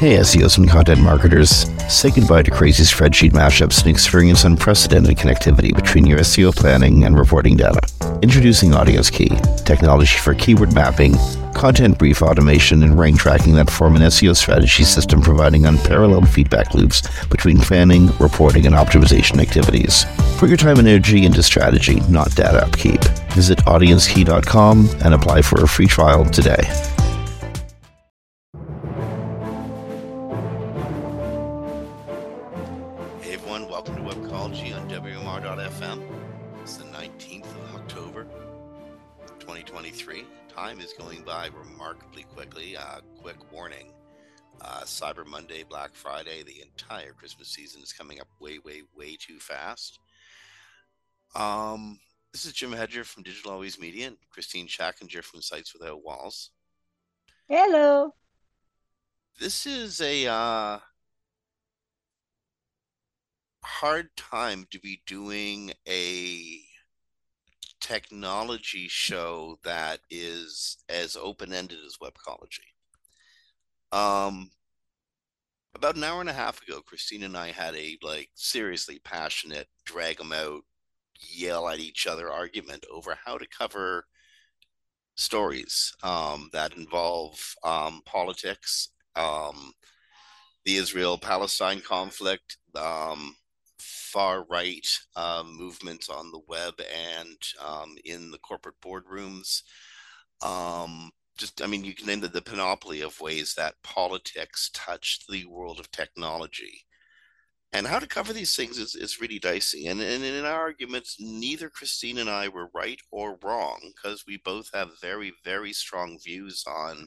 Hey, SEOs and content marketers. Say goodbye to crazy spreadsheet mashups and experience unprecedented connectivity between your SEO planning and reporting data. Introducing Audience Key, technology for keyword mapping, content brief automation, and rank tracking that form an SEO strategy system providing unparalleled feedback loops between planning, reporting, and optimization activities. Put your time and energy into strategy, not data upkeep. Visit audiencekey.com and apply for a free trial today. Cyber Monday, Black Friday, the entire Christmas season is coming up way, way, way too fast. Um, this is Jim Hedger from Digital Always Media and Kristine Schachinger from Sites Without Walls. Hello. This is a uh, hard time to be doing a technology show that is as open-ended as webcology. Um, about an hour and a half ago, Kristine and I had a like seriously passionate, drag them out, yell at each other argument over how to cover stories um, that involve um, politics, um, the Israel-Palestine conflict, um, far right um, movements on the web and um, in the corporate boardrooms. Just, I mean, you can name the, the panoply of ways that politics touched the world of technology. And how to cover these things is, is really dicey. And, and in our arguments, neither Kristine and I were right or wrong because we both have very, very strong views on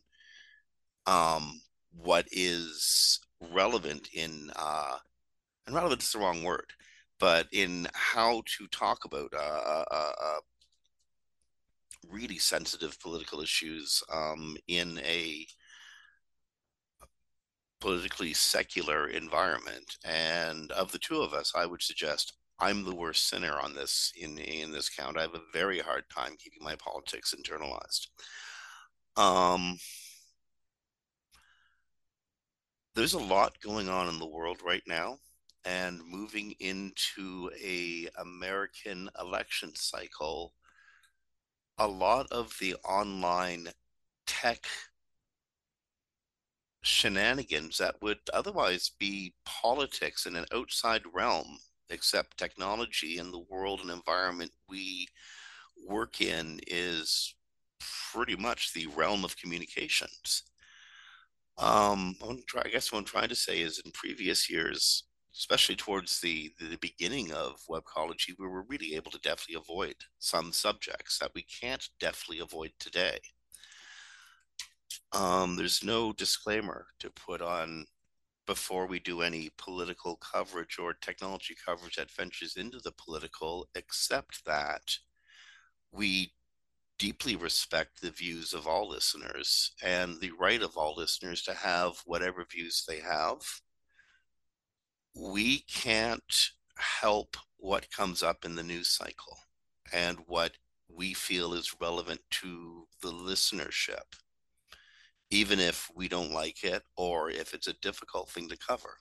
um, what is relevant in, uh, and relevant is the wrong word, but in how to talk about uh, uh, uh, uh, really sensitive political issues um, in a politically secular environment. And of the two of us, I would suggest I'm the worst sinner on this in in this count. I have a very hard time keeping my politics internalized. Um, there's a lot going on in the world right now and moving into a American election cycle, a lot of the online tech shenanigans that would otherwise be politics in an outside realm, except technology and the world and environment we work in is pretty much the realm of communications. Um, I guess what I'm trying to say is in previous years, especially towards the, the beginning of webcology, we were really able to deftly avoid some subjects that we can't deftly avoid today. Um, there's no disclaimer to put on before we do any political coverage or technology coverage that ventures into the political, except that we deeply respect the views of all listeners and the right of all listeners to have whatever views they have we can't help what comes up in the news cycle and what we feel is relevant to the listenership, even if we don't like it or if it's a difficult thing to cover.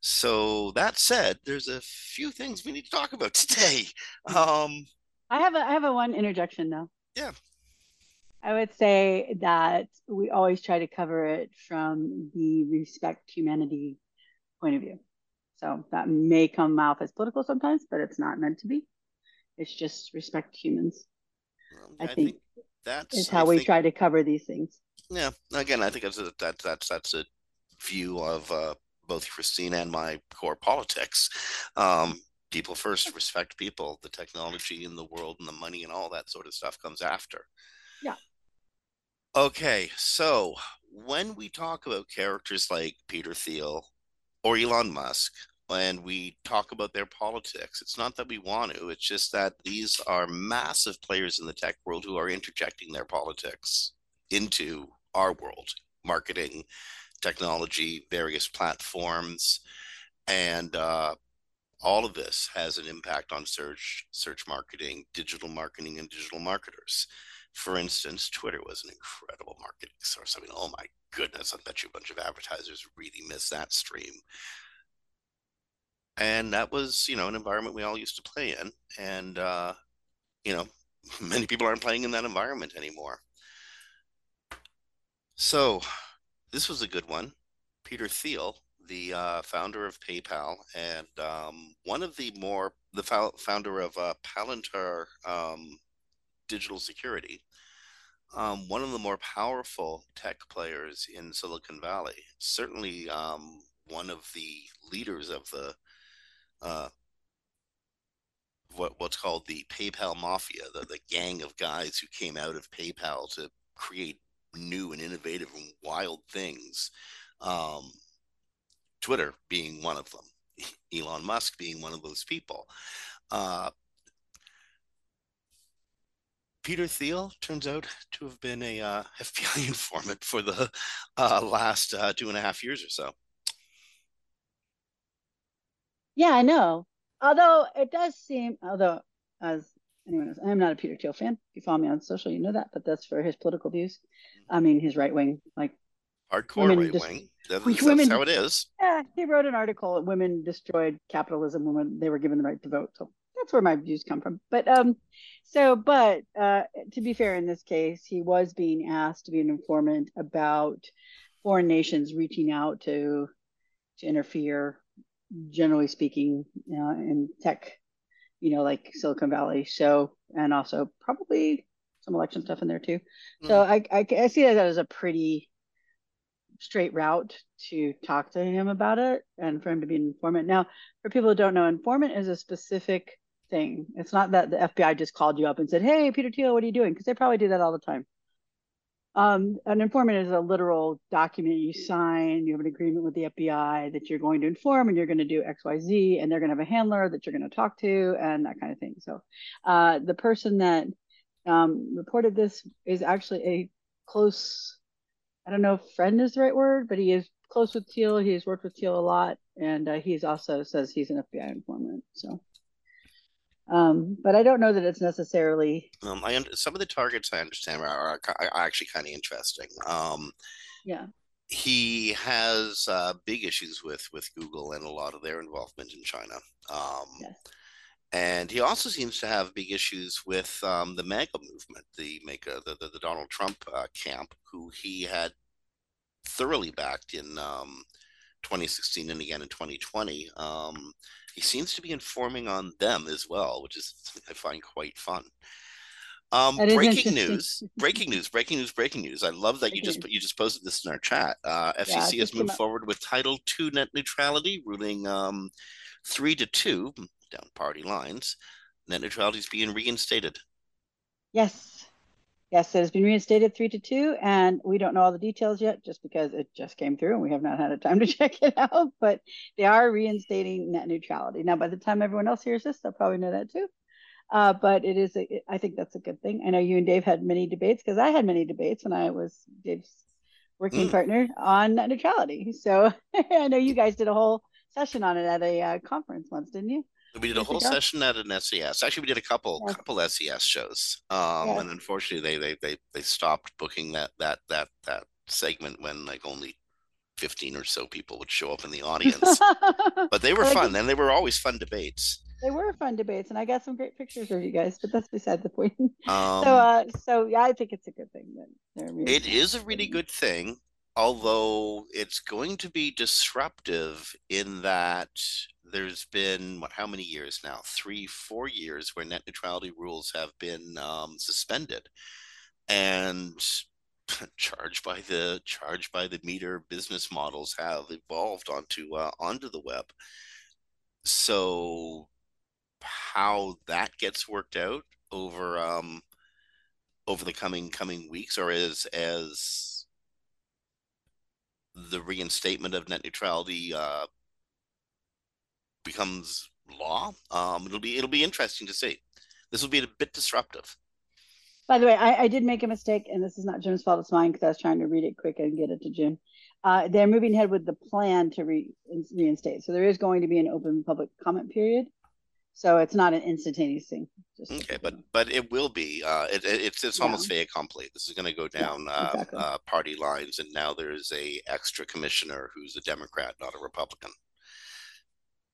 So that said, there's a few things we need to talk about today. Um, I have a I have a one interjection though. Yeah. I would say that we always try to cover it from the respect humanity point of view. So that may come out as political sometimes, but it's not meant to be. It's just respect humans. Well, I, I think, think that's is how I we think- try to cover these things. Yeah, again, I think that's a, that, that's that's a view of uh, both Kristine and my core politics. Um, people first, respect people. The technology in the world and the money and all that sort of stuff comes after. Okay, so when we talk about characters like Peter Thiel or Elon Musk, and we talk about their politics, it's not that we want to. It's just that these are massive players in the tech world who are interjecting their politics into our world, marketing, technology, various platforms, and uh, all of this has an impact on search, search marketing, digital marketing, and digital marketers. For instance, Twitter was an incredible marketing source. I mean, oh my goodness, I bet you a bunch of advertisers really miss that stream. And that was, you know, an environment we all used to play in. And, uh, you know, many people aren't playing in that environment anymore. So this was a good one. Peter Thiel, the uh, founder of PayPal and um, one of the more the founder of uh, Palantir um, Digital Security, um, one of the more powerful tech players in Silicon Valley. Certainly, um, one of the leaders of the uh, what what's called the PayPal mafia, the the gang of guys who came out of PayPal to create new and innovative and wild things. Um, Twitter being one of them, Elon Musk being one of those people. Uh, Peter Thiel turns out to have been a uh, FBI informant for the uh, last uh, two and a half years or so. Yeah, I know. Although it does seem, although as anyone knows, I am not a Peter Thiel fan. If you follow me on social, you know that. But that's for his political views. I mean, his right wing, like hardcore right wing. That's, that's women, how it is. Yeah, he wrote an article. Women destroyed capitalism when they were given the right to vote. So that's where my views come from. But um, so but uh, to be fair, in this case, he was being asked to be an informant about foreign nations reaching out to to interfere, generally speaking, uh, in tech, you know, like Silicon Valley. So and also probably some election stuff in there too. Mm. So I, I I see that as a pretty straight route to talk to him about it and for him to be an informant. Now, for people who don't know, informant is a specific thing. It's not that the FBI just called you up and said, "Hey, Peter Thiel, what are you doing?" Because they probably do that all the time. Um, an informant is a literal document you sign. You have an agreement with the FBI that you're going to inform and you're going to do X, Y, Z, and they're going to have a handler that you're going to talk to and that kind of thing. So, uh, the person that um, reported this is actually a close I don't know if friend is the right word, but he is close with Thiel. He's worked with Thiel a lot, and uh, he's also says he's an FBI informant. So, um, but I don't know that it's necessarily. Um, I some of the targets I understand are, are, are actually kind of interesting. Um, yeah. He has uh, big issues with with Google and a lot of their involvement in China. Um, yes. And he also seems to have big issues with um, the MAGA movement, the make the, the, the Donald Trump uh, camp, who he had thoroughly backed in um, 2016 and again in 2020. Um, he seems to be informing on them as well, which is I find quite fun. Um, breaking news! Breaking news! Breaking news! Breaking news! I love that you just you just posted this in our chat. Uh, FCC yeah, has moved forward with Title II net neutrality, ruling um, three to two down party lines, net neutrality is being reinstated. Yes. Yes, it has been reinstated three to two, and we don't know all the details yet just because it just came through and we have not had a time to check it out. But they are reinstating net neutrality. Now, by the time everyone else hears this, they'll probably know that too. Uh, but it is, a, I think that's a good thing. I know you and Dave had many debates because I had many debates when I was Dave's working mm. partner on net neutrality. So I know you guys did a whole session on it at a uh, conference once, didn't you? We did a whole session at an SES. Actually, we did a couple yeah. couple SES shows. Um, yeah. and unfortunately, they, they they they stopped booking that that that that segment when like only 15 or so people would show up in the audience. but they were fun, and they were always fun debates. They were fun debates, and I got some great pictures of you guys. But that's beside the point. Um, so, uh, so yeah, I think it's a good thing that it is a really good thing although it's going to be disruptive in that there's been what how many years now? Three four years where net neutrality rules have been um, suspended. And charged by the charged by the meter business models have evolved onto uh, onto the web. So how that gets worked out over um over the coming coming weeks or as as the reinstatement of net neutrality uh, becomes law. Um, it'll be it'll be interesting to see. This will be a bit disruptive. By the way, I, I did make a mistake, and this is not Jim's fault; it's mine because I was trying to read it quick and get it to Jim. Uh, they're moving ahead with the plan to re- reinstate. So there is going to be an open public comment period. So it's not an instantaneous thing. okay, but but it will be. Uh, it, it it's it's yeah. almost fait accompli. This is going to go down yeah, uh, exactly. uh, party lines, and now there's a extra commissioner who's a Democrat, not a Republican.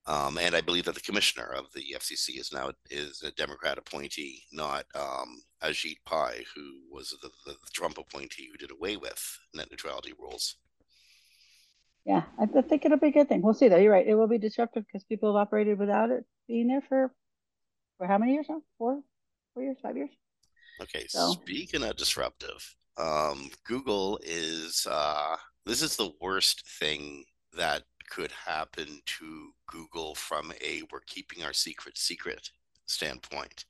Um, and I believe that the commissioner of the FCC is now is a Democrat appointee, not um, Ajit Pai, who was the, the, the Trump appointee who did away with net neutrality rules. Yeah, I think it'll be a good thing. We'll see though. You're right. It will be disruptive because people have operated without it being there for for how many years now? Four, four years, five years. Okay. So. Speaking of disruptive, um, Google is uh, this is the worst thing that could happen to Google from a we're keeping our secret secret standpoint.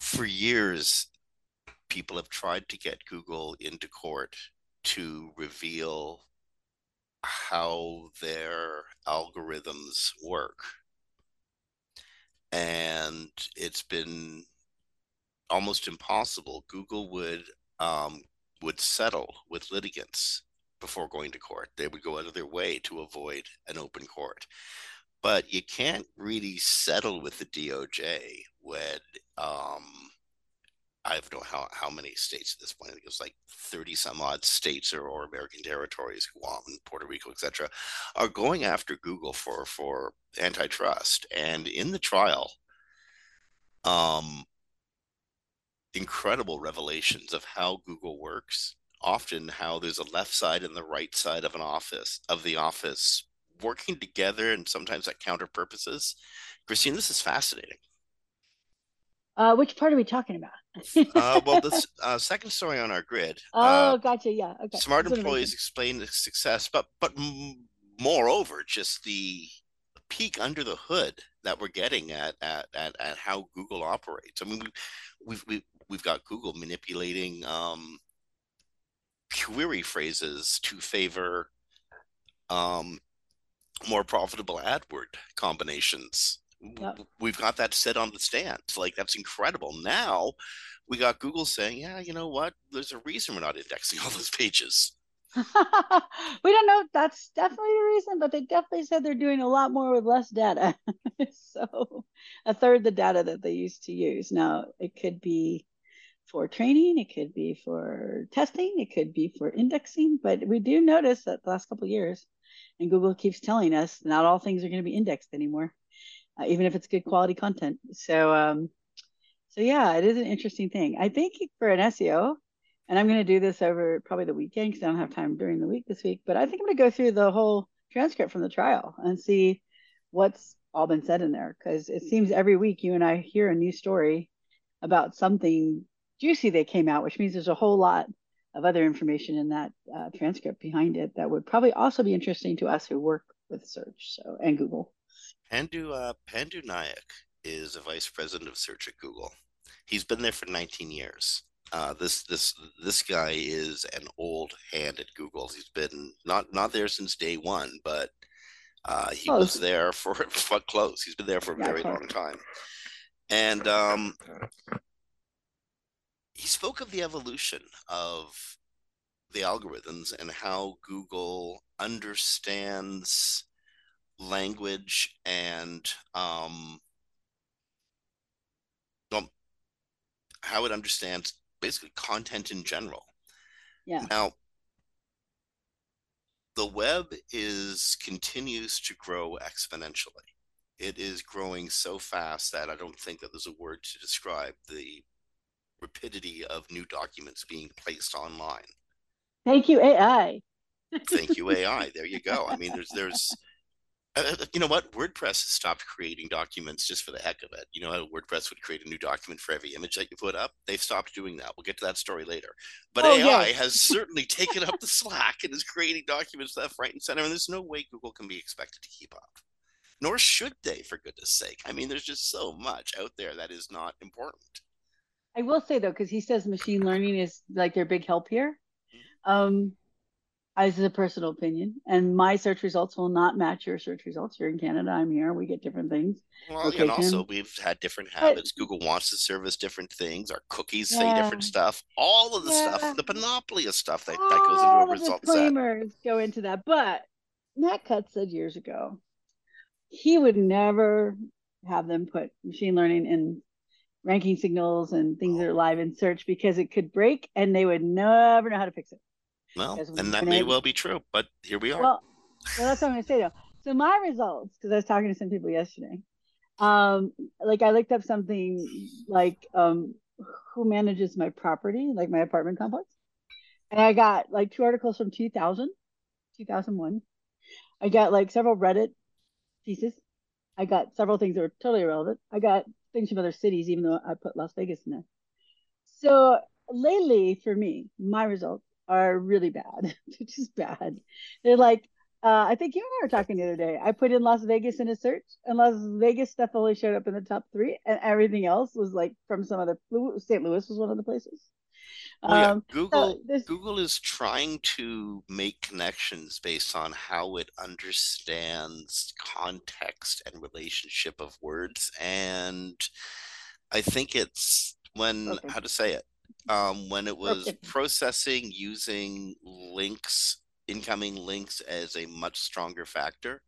For years, people have tried to get Google into court to reveal how their algorithms work. And it's been almost impossible. Google would um, would settle with litigants before going to court. They would go out of their way to avoid an open court. But you can't really settle with the DOJ when um, I don't know how, how many states at this point. I think it was like 30 some odd states or, or American territories, Guam, Puerto Rico, etc., are going after Google for, for antitrust. And in the trial, um, incredible revelations of how Google works. Often, how there's a left side and the right side of an office of the office working together, and sometimes at counter purposes. Kristine, this is fascinating. Uh, which part are we talking about? uh, well, the uh, second story on our grid. Oh, uh, gotcha. Yeah. Okay. Smart That's employees explain the success, but but moreover, just the peek under the hood that we're getting at at at, at how Google operates. I mean, we, we've we've we've got Google manipulating um, query phrases to favor um, more profitable AdWord combinations Yep. We've got that set on the stands. Like that's incredible. Now we got Google saying, yeah, you know what? There's a reason we're not indexing all those pages. we don't know that's definitely the reason, but they definitely said they're doing a lot more with less data. so a third the data that they used to use. Now it could be for training, it could be for testing, it could be for indexing, but we do notice that the last couple years, and Google keeps telling us not all things are going to be indexed anymore uh, even if it's good quality content. So, um, so yeah, it is an interesting thing. I think for an SEO, and I'm going to do this over probably the weekend because I don't have time during the week this week. But I think I'm going to go through the whole transcript from the trial and see what's all been said in there because it seems every week you and I hear a new story about something juicy that came out, which means there's a whole lot of other information in that uh, transcript behind it that would probably also be interesting to us who work with search so and Google. Pandu uh, Pandu Nayak is a vice president of search at Google. He's been there for 19 years. Uh, this this this guy is an old hand at Google. He's been not not there since day one, but uh, he close. was there for, for close. He's been there for a very long time, and um, he spoke of the evolution of the algorithms and how Google understands language and um, well, how it understands basically content in general. Yeah. Now, the web is continues to grow exponentially. It is growing so fast that I don't think that there's a word to describe the rapidity of new documents being placed online. Thank you, AI. Thank you, AI. There you go. I mean, there's there's uh, uh, you know what? WordPress has stopped creating documents just for the heck of it. You know how WordPress would create a new document for every image that you put up? They've stopped doing that. We'll get to that story later. But oh, AI yes. has certainly taken up the slack and is creating documents left, right, and center. And there's no way Google can be expected to keep up. Nor should they, for goodness sake. I mean, there's just so much out there that is not important. I will say though, because he says machine learning is like their big help here. Mm-hmm. Um, this is a personal opinion, and my search results will not match your search results. You're in Canada, I'm here. We get different things. Well, and also we've had different habits. But, Google wants to service different things. Our cookies yeah. say different stuff. All of the yeah. stuff, the panoply of stuff that, that goes into a result disclaimers set. go into that. But Matt Cutts said years ago he would never have them put machine learning in ranking signals and things that are oh. live in search because it could break and they would never know how to fix it. Well, and that may well be true, but here we are. Well, well that's what I'm going to say though. So my results, because I was talking to some people yesterday, um, like I looked up something like um, who manages my property, like my apartment complex, and I got like two articles from 2000, 2001. I got like several Reddit pieces. I got several things that were totally irrelevant. I got things from other cities, even though I put Las Vegas in there. So lately, for me, my results are really bad. which is bad. They're like, uh, I think you and I were talking the other day. I put in Las Vegas in a search, and Las Vegas stuff only showed up in the top three, and everything else was like from some other. St. Louis was one of the places. Well, yeah, um, Google so Google is trying to make connections based on how it understands context and relationship of words, and I think it's when okay. how to say it um, when it was okay. processing using links, incoming links as a much stronger factor.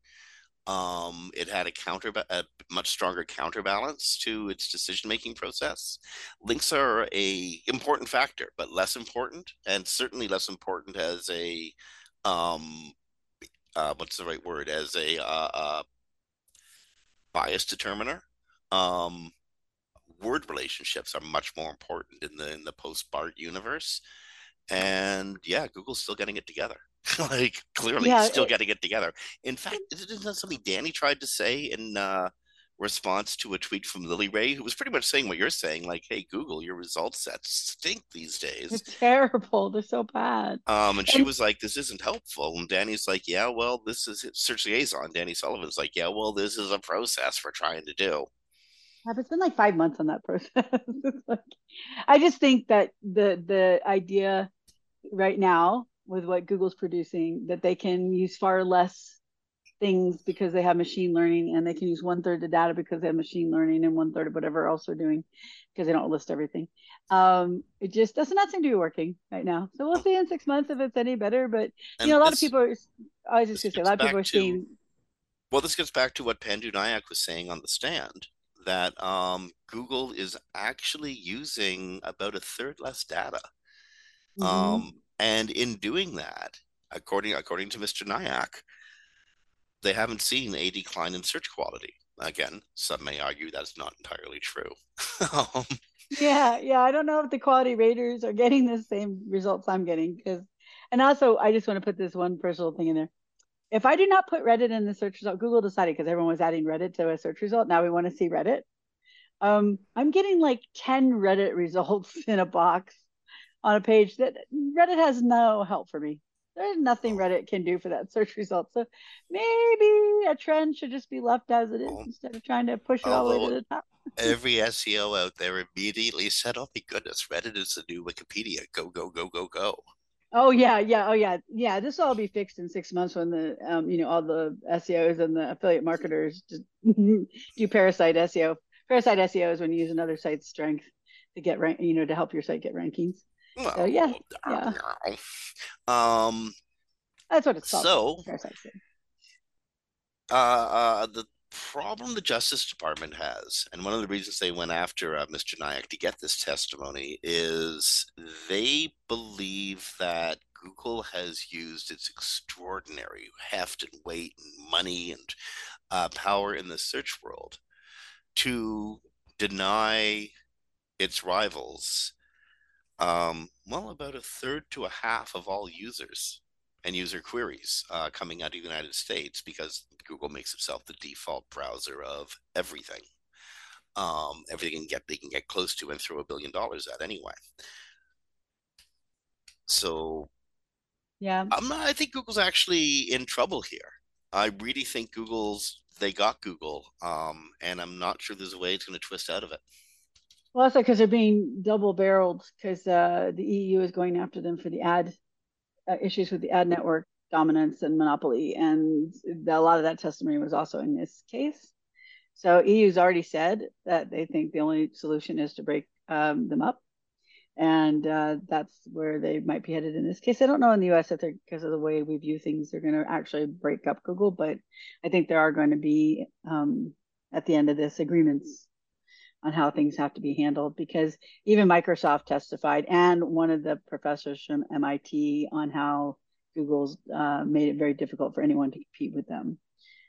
Um, it had a counter, a much stronger counterbalance to its decision-making process. Links are a important factor, but less important, and certainly less important as a, um, uh, what's the right word? As a uh, uh, bias determiner. Um, word relationships are much more important in the in the post BERT universe. And yeah, Google's still getting it together. like clearly yeah, still it, getting it together. In fact, isn't that something Danny tried to say in uh, response to a tweet from Lily Ray, who was pretty much saying what you're saying, like, "Hey Google, your result sets stink these days. It's terrible. They're so bad." Um, and she was like, "This isn't helpful." And Danny's like, "Yeah, well, this is search liaison." Danny Sullivan's like, "Yeah, well, this is a process we're trying to do." It's been like five months on that process. like, I just think that the the idea right now with what Google's producing that they can use far less things because they have machine learning and they can use one third the data because they have machine learning and one third of whatever else they're doing because they don't list everything. Um, it just does not seem to be working right now. So we'll see in six months if it's any better. But you know, a lot this, of people are. I was just gonna say a lot of people are to, seeing. Well, this gets back to what Pandu Nayak was saying on the stand that um, Google is actually using about a third less data. Mm-hmm. Um, and in doing that, according according to Mr. Nayak, they haven't seen a decline in search quality. Again, some may argue that's not entirely true. um, yeah, yeah. I don't know if the quality raters are getting the same results I'm getting because, and also I just want to put this one personal thing in there if I do not put Reddit in the search result, Google decided because everyone was adding Reddit to a search result. Now we want to see Reddit. Um, I'm getting like 10 Reddit results in a box on a page that Reddit has no help for me. There's nothing Reddit can do for that search result. So maybe a trend should just be left as it is instead of trying to push it all the way to the top. every SEO out there immediately said, "Oh my goodness, Reddit is the new Wikipedia. Go, go, go, go, go." Oh yeah, yeah, oh yeah, yeah. This will all be fixed in six months when the um, you know, all the SEOs and the affiliate marketers do parasite SEO. Parasite SEO is when you use another site's strength to get rank, you know, to help your site get rankings. Well, so yeah, yeah. Um, that's what it's called. So, uh, uh, the problem the Justice Department has, and one of the reasons they went after uh, Mr. Nayak to get this testimony, is they believe that Google has used its extraordinary heft and weight and money and uh, power in the search world to deny its rivals, um, well, about a third to a half of all users and user queries uh, coming out of the United States because Google makes itself the default browser of everything. Um, everything can get they can get close to and throw a billion dollars at anyway. So, yeah, I'm not, I think Google's actually in trouble here. I really think Google's they got Google, um, and I'm not sure there's a way it's going to twist out of it. Well, also because they're being double barreled because uh, the EU is going after them for the ad issues with the ad network dominance and monopoly, and a lot of that testimony was also in this case. So EU's already said that they think the only solution is to break um, them up, and uh, that's where they might be headed in this case. I don't know in the US if they're because of the way we view things, they're going to actually break up Google, but I think there are going to be um, at the end of this agreements on how things have to be handled because even Microsoft testified and one of the professors from MIT on how Google's uh, made it very difficult for anyone to compete with them.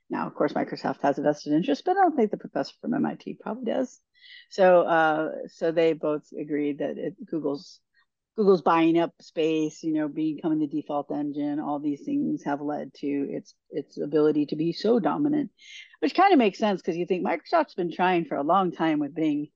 Now, of course, Microsoft has a vested interest, but I don't think the professor from MIT probably does. So, uh, so they both agreed that it, Google's Google's buying up space, you know, becoming the default engine, all these things have led to its its ability to be so dominant, which kind of makes sense because you think Microsoft's been trying for a long time with Bing,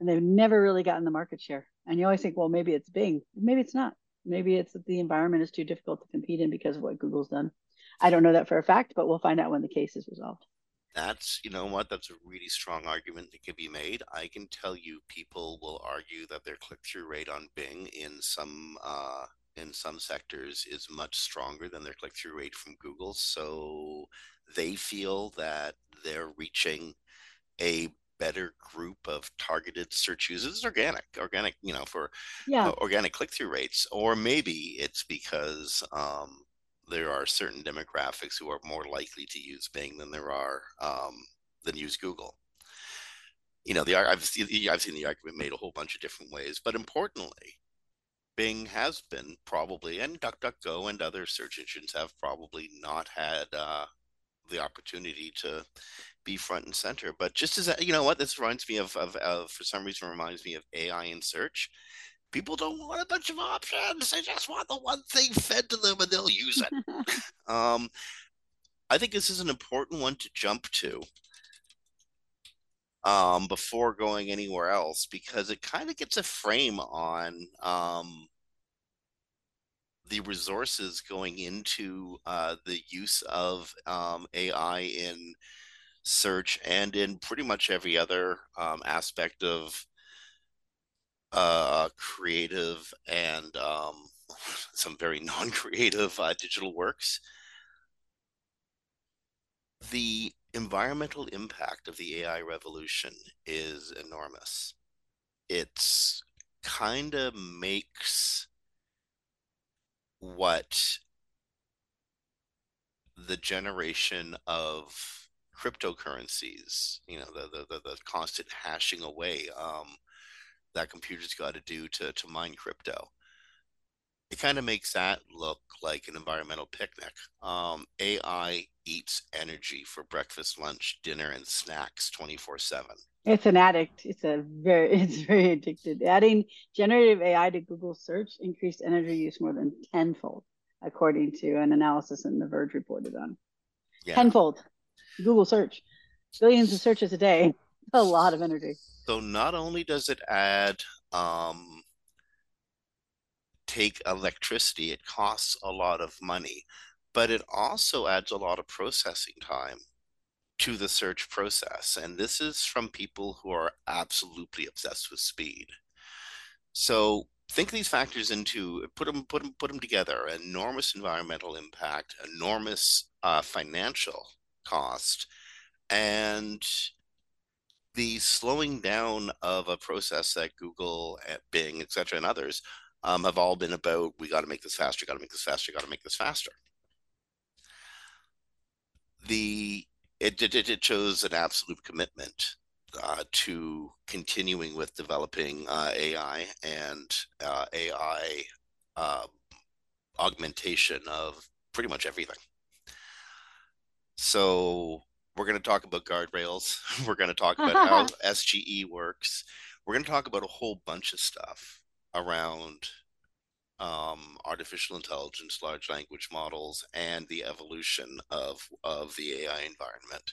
and they've never really gotten the market share. And you always think, well, maybe it's Bing, maybe it's not. Maybe it's that the environment is too difficult to compete in because of what Google's done. I don't know that for a fact, but we'll find out when the case is resolved that's you know what that's a really strong argument that can be made i can tell you people will argue that their click-through rate on bing in some uh, in some sectors is much stronger than their click-through rate from google so they feel that they're reaching a better group of targeted search users organic organic you know for yeah. uh, organic click-through rates or maybe it's because um, there are certain demographics who are more likely to use Bing than there are um, than use Google. You know, the I've seen I've seen the argument made a whole bunch of different ways, but importantly, Bing has been probably, and DuckDuckGo and other search engines have probably not had uh, the opportunity to be front and center. But just as you know, what this reminds me of, of, of for some reason reminds me of AI in search people don't want a bunch of options. They just want the one thing fed to them and they'll use it. um, I think this is an important one to jump to um, before going anywhere else because it kind of gets a frame on um, the resources going into uh, the use of um, AI in search and in pretty much every other um, aspect of uh, creative and um, some very non-creative uh, digital works. The environmental impact of the AI revolution is enormous. It's kind of makes what the generation of cryptocurrencies, you know, the the, the, the constant hashing away, um, that computer's got to do to to mine crypto. It kind of makes that look like an environmental picnic. Um, AI eats energy for breakfast, lunch, dinner, and snacks twenty four seven. It's an addict. It's a very it's very addicted. Adding generative AI to Google search increased energy use more than tenfold, according to an analysis in The Verge reported on. Yeah. Tenfold. Google search. Billions of searches a day. A lot of energy. So not only does it add um, take electricity, it costs a lot of money, but it also adds a lot of processing time to the search process. And this is from people who are absolutely obsessed with speed. So think these factors into put them put them put them together enormous environmental impact enormous uh, financial cost and the slowing down of a process that Google, Bing, et cetera, and others um, have all been about we got to make this faster, got to make this faster, got to make this faster. The it, it, it shows an absolute commitment uh, to continuing with developing uh, AI and uh, AI um, augmentation of pretty much everything. So we're going to talk about guardrails. We're going to talk about how SGE works. We're going to talk about a whole bunch of stuff around um, artificial intelligence, large language models, and the evolution of of the AI environment.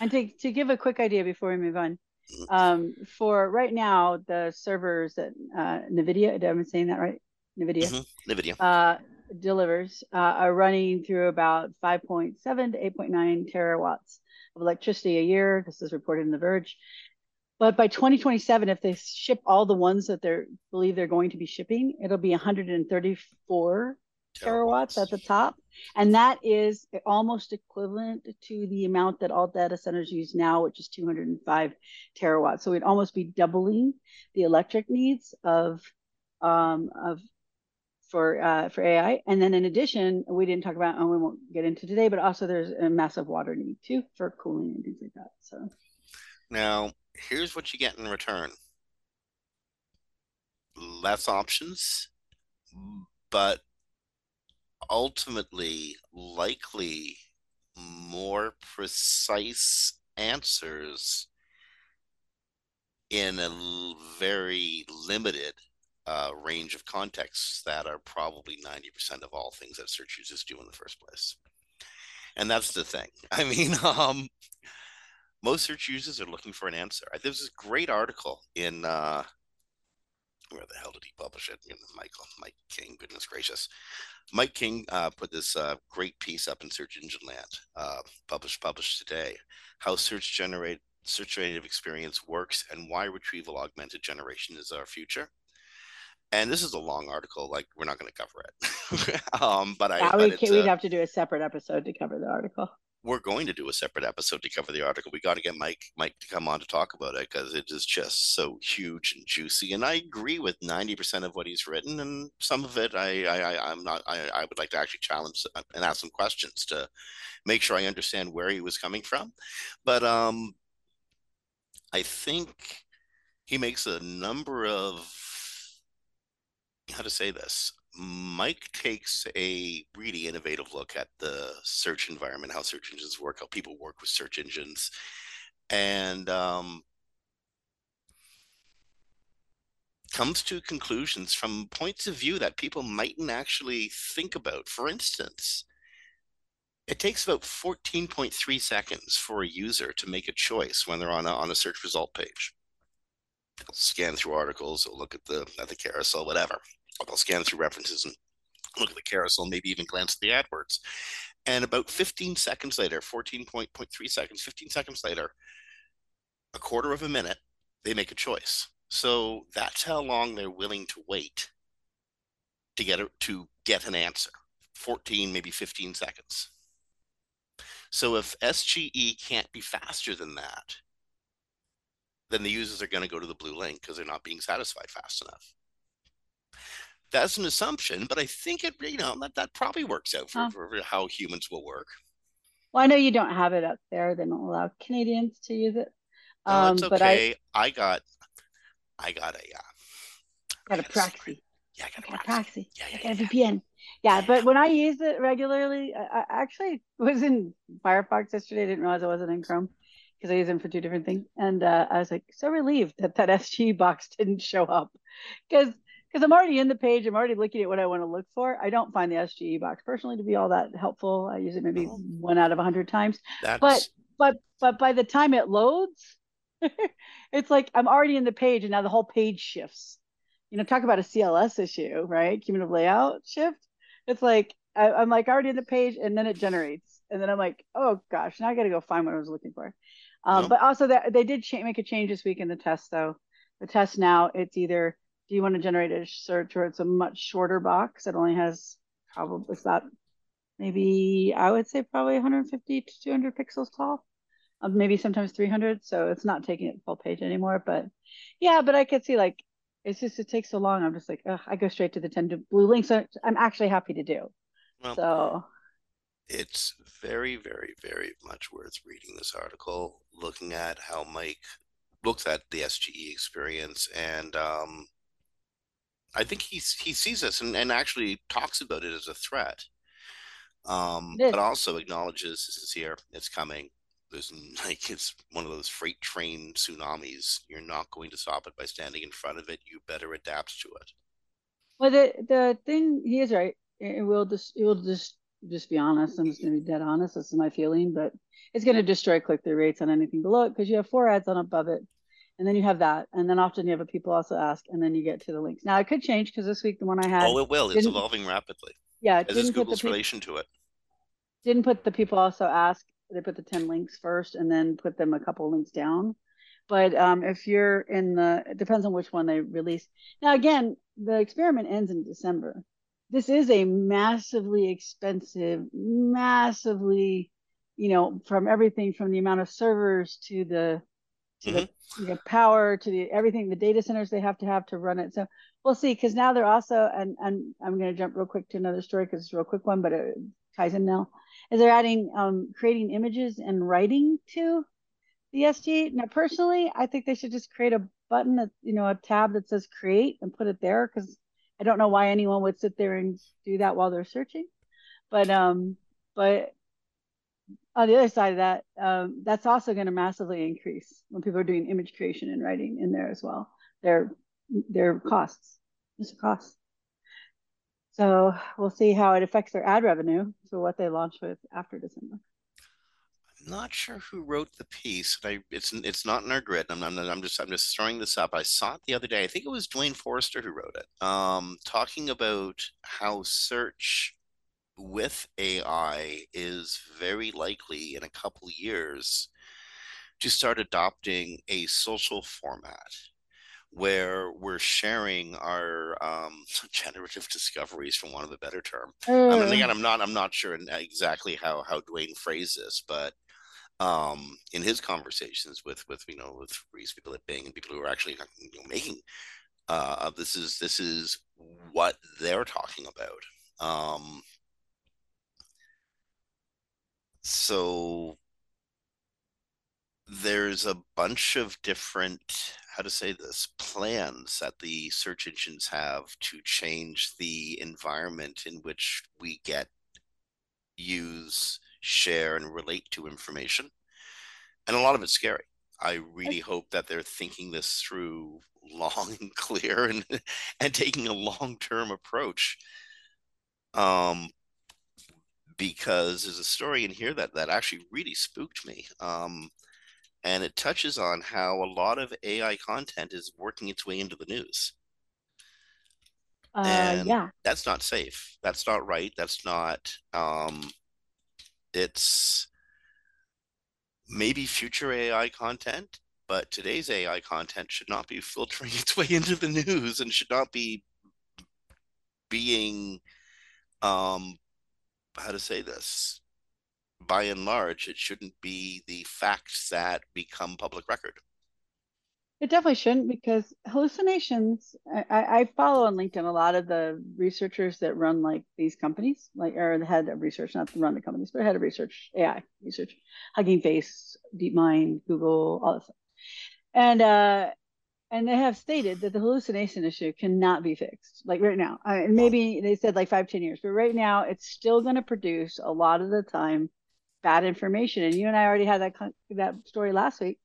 And to to give a quick idea before we move on, mm-hmm. um, for right now, the servers that uh, NVIDIA, am I saying that right? NVIDIA. Mm-hmm. NVIDIA. Uh, delivers uh, are running through about 5.7 to 8.9 terawatts of electricity a year. This is reported in The Verge. But by 2027, if they ship all the ones that they believe they're going to be shipping, it'll be 134 terawatts at the top. And that is almost equivalent to the amount that all data centers use now, which is 205 terawatts. So it'd almost be doubling the electric needs of um, of for uh, for AI. And then in addition, we didn't talk about, and we won't get into today, but also there's a massive water need too for cooling and things like that. So Now, here's what you get in return less options, but ultimately, likely more precise answers in a very limited uh, range of contexts that are probably 90% of all things that search users do in the first place. And that's the thing. I mean, um, most search users are looking for an answer. There's this great article in uh, where the hell did he publish it? You know, Michael, Mike King, goodness gracious. Mike King uh, put this uh, great piece up in Search Engine Land, uh, published published today, how search generate search generative experience works and why retrieval augmented generation is our future. And this is a long article, like we're not going to cover it. um, but yeah, I, we but we'd have to do a separate episode to cover the article we're going to do a separate episode to cover the article. We got to get Mike Mike to come on to talk about it because it is just so huge and juicy. And I agree with ninety percent of what he's written, and some of it I, I I'm not. I, I would like to actually challenge and ask some questions to make sure I understand where he was coming from. But um, I think he makes a number of how to say this Mike takes a really innovative look at the search environment, how search engines work, how people work with search engines, and um, comes to conclusions from points of view that people mightn't actually think about. For instance, it takes about 14.3 seconds for a user to make a choice when they're on a, on a search result page. Scan through articles, they'll look at the at the carousel, whatever. They'll scan through references and look at the carousel, maybe even glance at the AdWords. And about 15 seconds later, 14.3 seconds, 15 seconds later, a quarter of a minute, they make a choice. So that's how long they're willing to wait to get a, to get an answer. 14, maybe 15 seconds. So if SGE can't be faster than that, then the users are going to go to the blue link because they're not being satisfied fast enough that's an assumption, but I think it, you know, that, that probably works out for, for, how humans will work. Well, I know you don't have it up there. They don't allow Canadians to use it. No, um, it's okay. I, I got, I got a, uh, got a proxy. Yeah, I got, got a proxy. Yeah, yeah, I got a VPN. Yeah, yeah, but when I use it regularly, I, I actually was in Firefox yesterday. I didn't realize I wasn't in Chrome because I use them for two different things. And uh, I was like so relieved that that SG box didn't show up because because I'm already in the page. I'm already looking at what I want to look for. I don't find the SGE box personally to be all that helpful. I use it maybe oh. one out of a hundred times. But but but by the time it loads, it's like I'm already in the page, and now the whole page shifts. You know, talk about a CLS issue, right? Cumulative layout shift. It's like I, am like already in the page, and then it generates, and then I'm like, oh gosh, now I got to go find what I was looking for. Um, But also, that they did cha- make a change this week in the test, though. The test now it's either do you want to generate a search or it's a much shorter box? It only has probably it's about maybe I would say probably 150 to 200 pixels tall, um, maybe sometimes 300. So it's not taking it full page anymore. But yeah, but I could see like it's just it takes so long. I'm just like I go straight to the 10 blue links. I'm actually happy to do. Well, so it's very, very, very much worth reading this article, looking at how Mike looks at the SGE experience and um, I think he he sees this and, and actually talks about it as a threat, um, but also acknowledges this is here, it's coming. There's like it's one of those freight train tsunamis. You're not going to stop it by standing in front of it. You better adapt to it. Well, the the thing he is right. It will just it will just just be honest. I'm just going to be dead honest. This is my feeling, but it's going to destroy click through rates on anything below it because you have four ads on above it and then you have that, and then often you have a people also ask, and then you get to the links. Now it could change because this week the one I had. Oh, it will. It's evolving rapidly. Yeah, it as Google's relation to it. Didn't put the people also ask. They put the ten links first, and then put them a couple links down. But um, if you're in the, it depends on which one they release. Now again, the experiment ends in December. This is a massively expensive, massively, you know, from everything from the amount of servers to the to mm-hmm. the you know, power to the everything the data centers they have to have to run it so we'll see because now they're also and and i'm going to jump real quick to another story because it's a real quick one but it ties in now is they're adding um, creating images and writing to the SG. Now, personally, I think they should just create a button that you know a tab that says create and put it there because I don't know why anyone would sit there and do that while they're searching. But um, but on the other side of that, um, that's also going to massively increase when people are doing image creation and writing in there as well. Their their costs, just costs. So we'll see how it affects their ad revenue So what they launch with after December. Not sure who wrote the piece. I, it's it's not in our grid. I'm, I'm, I'm just I'm just throwing this up. I saw it the other day. I think it was Duane Forrester who wrote it. Um, talking about how search with AI is very likely in a couple years to start adopting a social format where we're sharing our um, generative discoveries, from one of a better term. Mm. I mean, again, I'm not I'm not sure exactly how how Duane phrased this, but um, in his conversations with with you know with these people at Bing and people who are actually you know, making uh, this is this is what they're talking about. Um, so there's a bunch of different how to say this plans that the search engines have to change the environment in which we get use share and relate to information and a lot of it's scary i really hope that they're thinking this through long and clear and and taking a long-term approach um because there's a story in here that that actually really spooked me um and it touches on how a lot of AI content is working its way into the news. Uh, and yeah, that's not safe. That's not right. That's not. Um, it's maybe future AI content, but today's AI content should not be filtering its way into the news and should not be being, um, how to say this, by and large, it shouldn't be the facts that become public record. It definitely shouldn't because hallucinations. I, I follow on LinkedIn a lot of the researchers that run like these companies, like or the head of research, not to run the companies, but head of research, AI research, Hugging Face, DeepMind, Google, all this stuff. And uh, and they have stated that the hallucination issue cannot be fixed like right now I mean, maybe they said like five ten years but right now it's still going to produce a lot of the time bad information. And you and I already had that that story last week,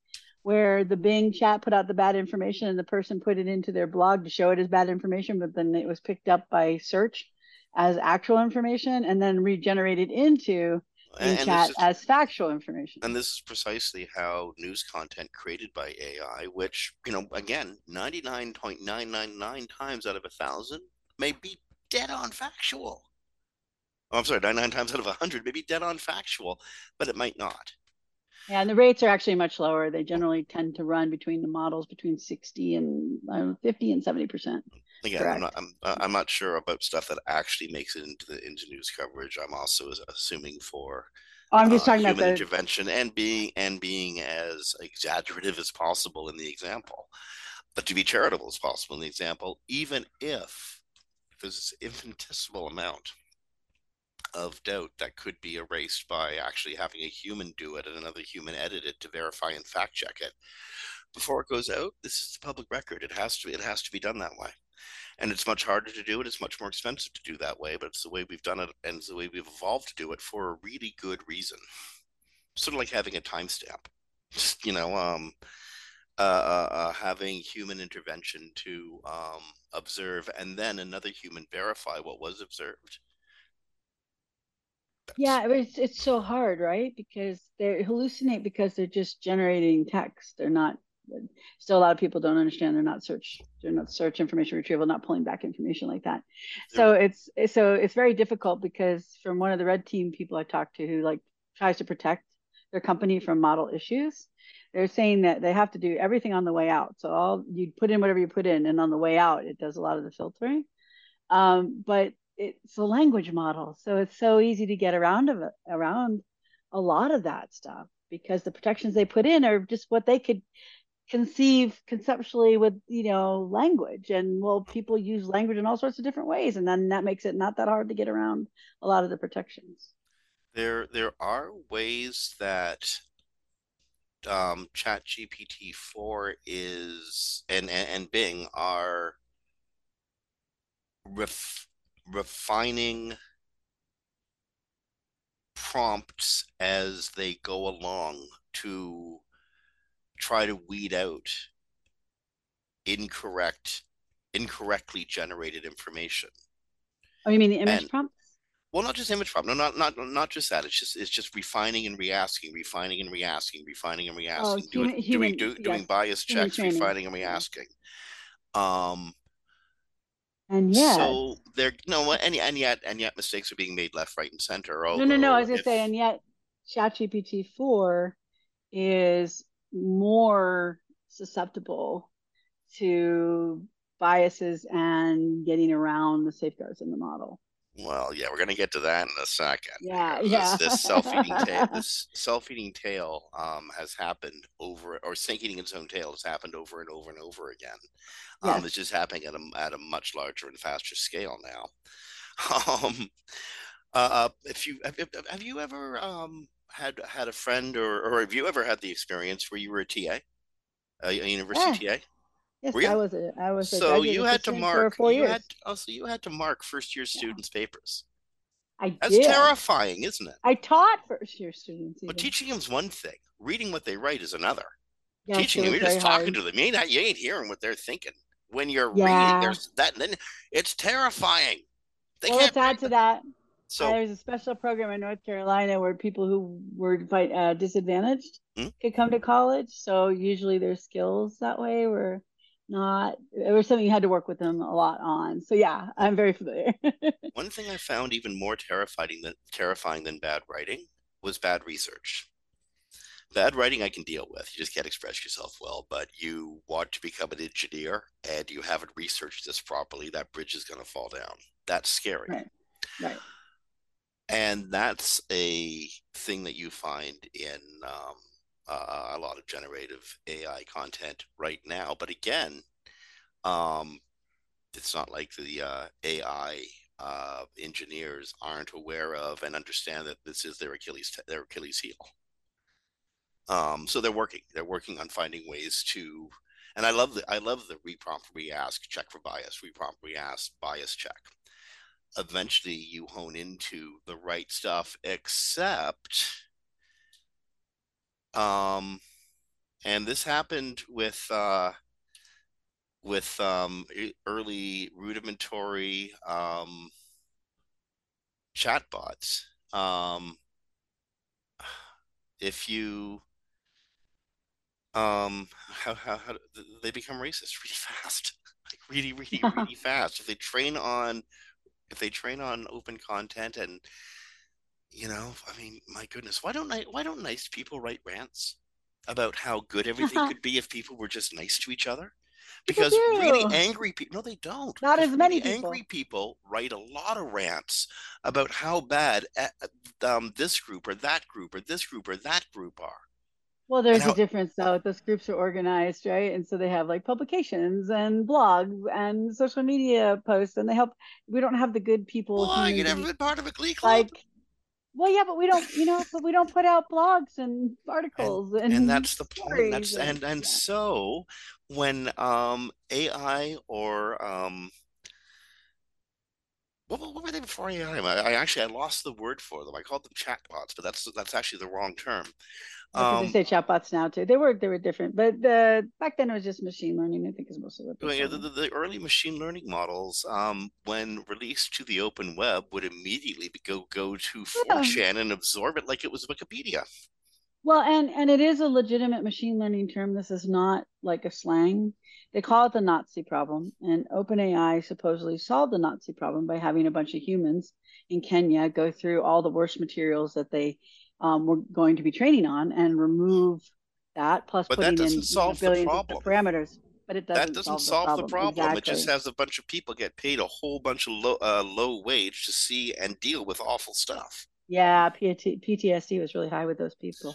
where the Bing chat put out the bad information, and the person put it into their blog to show it as bad information, but then it was picked up by search as actual information, and then regenerated into in chat is, as factual information. And this is precisely how news content created by AI, which, you know, again, 99.999 times out of a thousand may be dead on factual. Oh, I'm sorry, 99 times out of 100 maybe dead on factual, but it might not. Yeah, and the rates are actually much lower. They generally tend to run between the models between 60 and know, 50 and 70 percent. Again, I'm not, I'm, uh, I'm not sure about stuff that actually makes it into the into news coverage. I'm also assuming for oh, I'm just uh, talking human about the... intervention and being and being as exaggerative as possible in the example, but to be charitable as possible in the example, even if there's this infinitesimal amount of doubt that could be erased by actually having a human do it and another human edit it to verify and fact check it. Before it goes out this is the public record. It has to be, it has to be done that way. And it's much harder to do it it's much more expensive to do that way but it's the way we've done it and it's the way we've evolved to do it for a really good reason. Sort of like having a timestamp. Just you know um uh, uh, uh, having human intervention to um, observe and then another human verify what was observed yeah, it's it's so hard, right? Because they hallucinate because they're just generating text. They're not. Still, a lot of people don't understand. They're not search. They're not search information retrieval. Not pulling back information like that. So it's so it's very difficult because from one of the red team people I talked to who like tries to protect their company from model issues, they're saying that they have to do everything on the way out. So all you put in whatever you put in, and on the way out, it does a lot of the filtering. Um, but it's a language model, so it's so easy to get around of around a lot of that stuff because the protections they put in are just what they could conceive conceptually with you know language. And well people use language in all sorts of different ways. And then that makes it not that hard to get around a lot of the protections. There there are ways that um, ChatGPT four is and, and and Bing are ref, refining prompts as they go along to try to weed out incorrect incorrectly generated information. Oh, you mean the image And- prompts? Well, not just image prompt. No, not not not just that. It's just it's just refining and reasking, refining and reasking, refining and reasking, doing Oh, human- doing do, human- doing bias checks, refining and reasking. Um, And yeah. so there no and and yet and yet mistakes are being made left, right, and center. no, no, no. I was gonna say, if- and yet ChatGPT four is more susceptible to biases and getting around the safeguards in the model. Well, yeah, we're gonna get to that in a second. Yeah, This- yeah. This, self-eating tail, this self-eating tail, um, has happened over, or snake eating its own tail has happened over and over and over again. Um, Yes. it's just happening at a at a much larger and faster scale now. Um, uh, if you have, have- you ever um had had a friend or or have you ever had the experience where you were a TA, a, a university TA? Yes, Were you? I was a I was a So you had to mark, four you years. had, oh, so you had to mark first year students' papers. I That's did. terrifying, isn't it? I taught first year students. But even. teaching them's one thing. Reading what they write is another. Yes, teaching them, you're just talking hard. to them. You ain't, you ain't hearing what they're thinking. When you're Yeah. reading, there's that. Then it's terrifying. They well, let's add to that. So There's a special program in North Carolina where people who were uh, disadvantaged Hmm? could come to college. So usually their skills that way were not. It was something you had to work with them a lot on. So yeah, I'm very familiar. one thing I found even more terrifying than terrifying than bad writing was bad research. Bad writing I can deal with. You just can't express yourself well. But you want to become an engineer and you haven't researched this properly, that bridge is going to fall down. That's scary. Right. right. and that's a thing that you find in um, uh, a lot of generative AI content right now. But again, um, it's not like the uh, AI uh, engineers aren't aware of and understand that this is their Achilles their Achilles heel. Um, so they're working. They're working on finding ways to. And I love the I love the reprompt, reask, check for bias, reprompt, reask, bias check eventually you hone into the right stuff except um and this happened with uh with um early rudimentary um chatbots. Um if you um how how, how they become racist really fast. Like really really really fast. If they train on if they train on open content and you know i mean my goodness why don't i why don't nice people write rants about how good everything could be if people were just nice to each other because really angry people no they don't Not as many really people. angry people write a lot of rants about how bad uh, um, this group or that group or this group or that group are Well, there's how- a difference though. Those groups are organized, right? And so they have like publications and blogs and social media posts, and they help. We don't have the good people. well i human get beings, every part of a glee club like, well, yeah, but we don't, you know, but we don't put out blogs and articles and, and that's the point that's stories and and yeah. so when um ai or um what, what were they before AI? I, I actually I lost the word for them. I called them chatbots, but that's that's actually the wrong term. Um, they say chatbots now too. They were they were different, but the back then it was just machine learning. I think is mostly what. well, yeah, the, the, the early machine learning models, um, when released to the open web, would immediately go go to Yeah. 4chan and absorb it like it was Wikipedia. Well, and and it is a legitimate machine learning term. This is not like a slang. They call it the Nazi problem, and OpenAI supposedly solved the Nazi problem by having a bunch of humans in Kenya go through all the worst materials that they um, were going to be training on and remove that, plus But that putting in doesn't you know, solve the billions of parameters. But it doesn't, that doesn't solve, the problem. It just has a bunch of people get paid a whole bunch of low uh, low wage to see and deal with awful stuff. Yeah, PT, PTSD was really high with those people.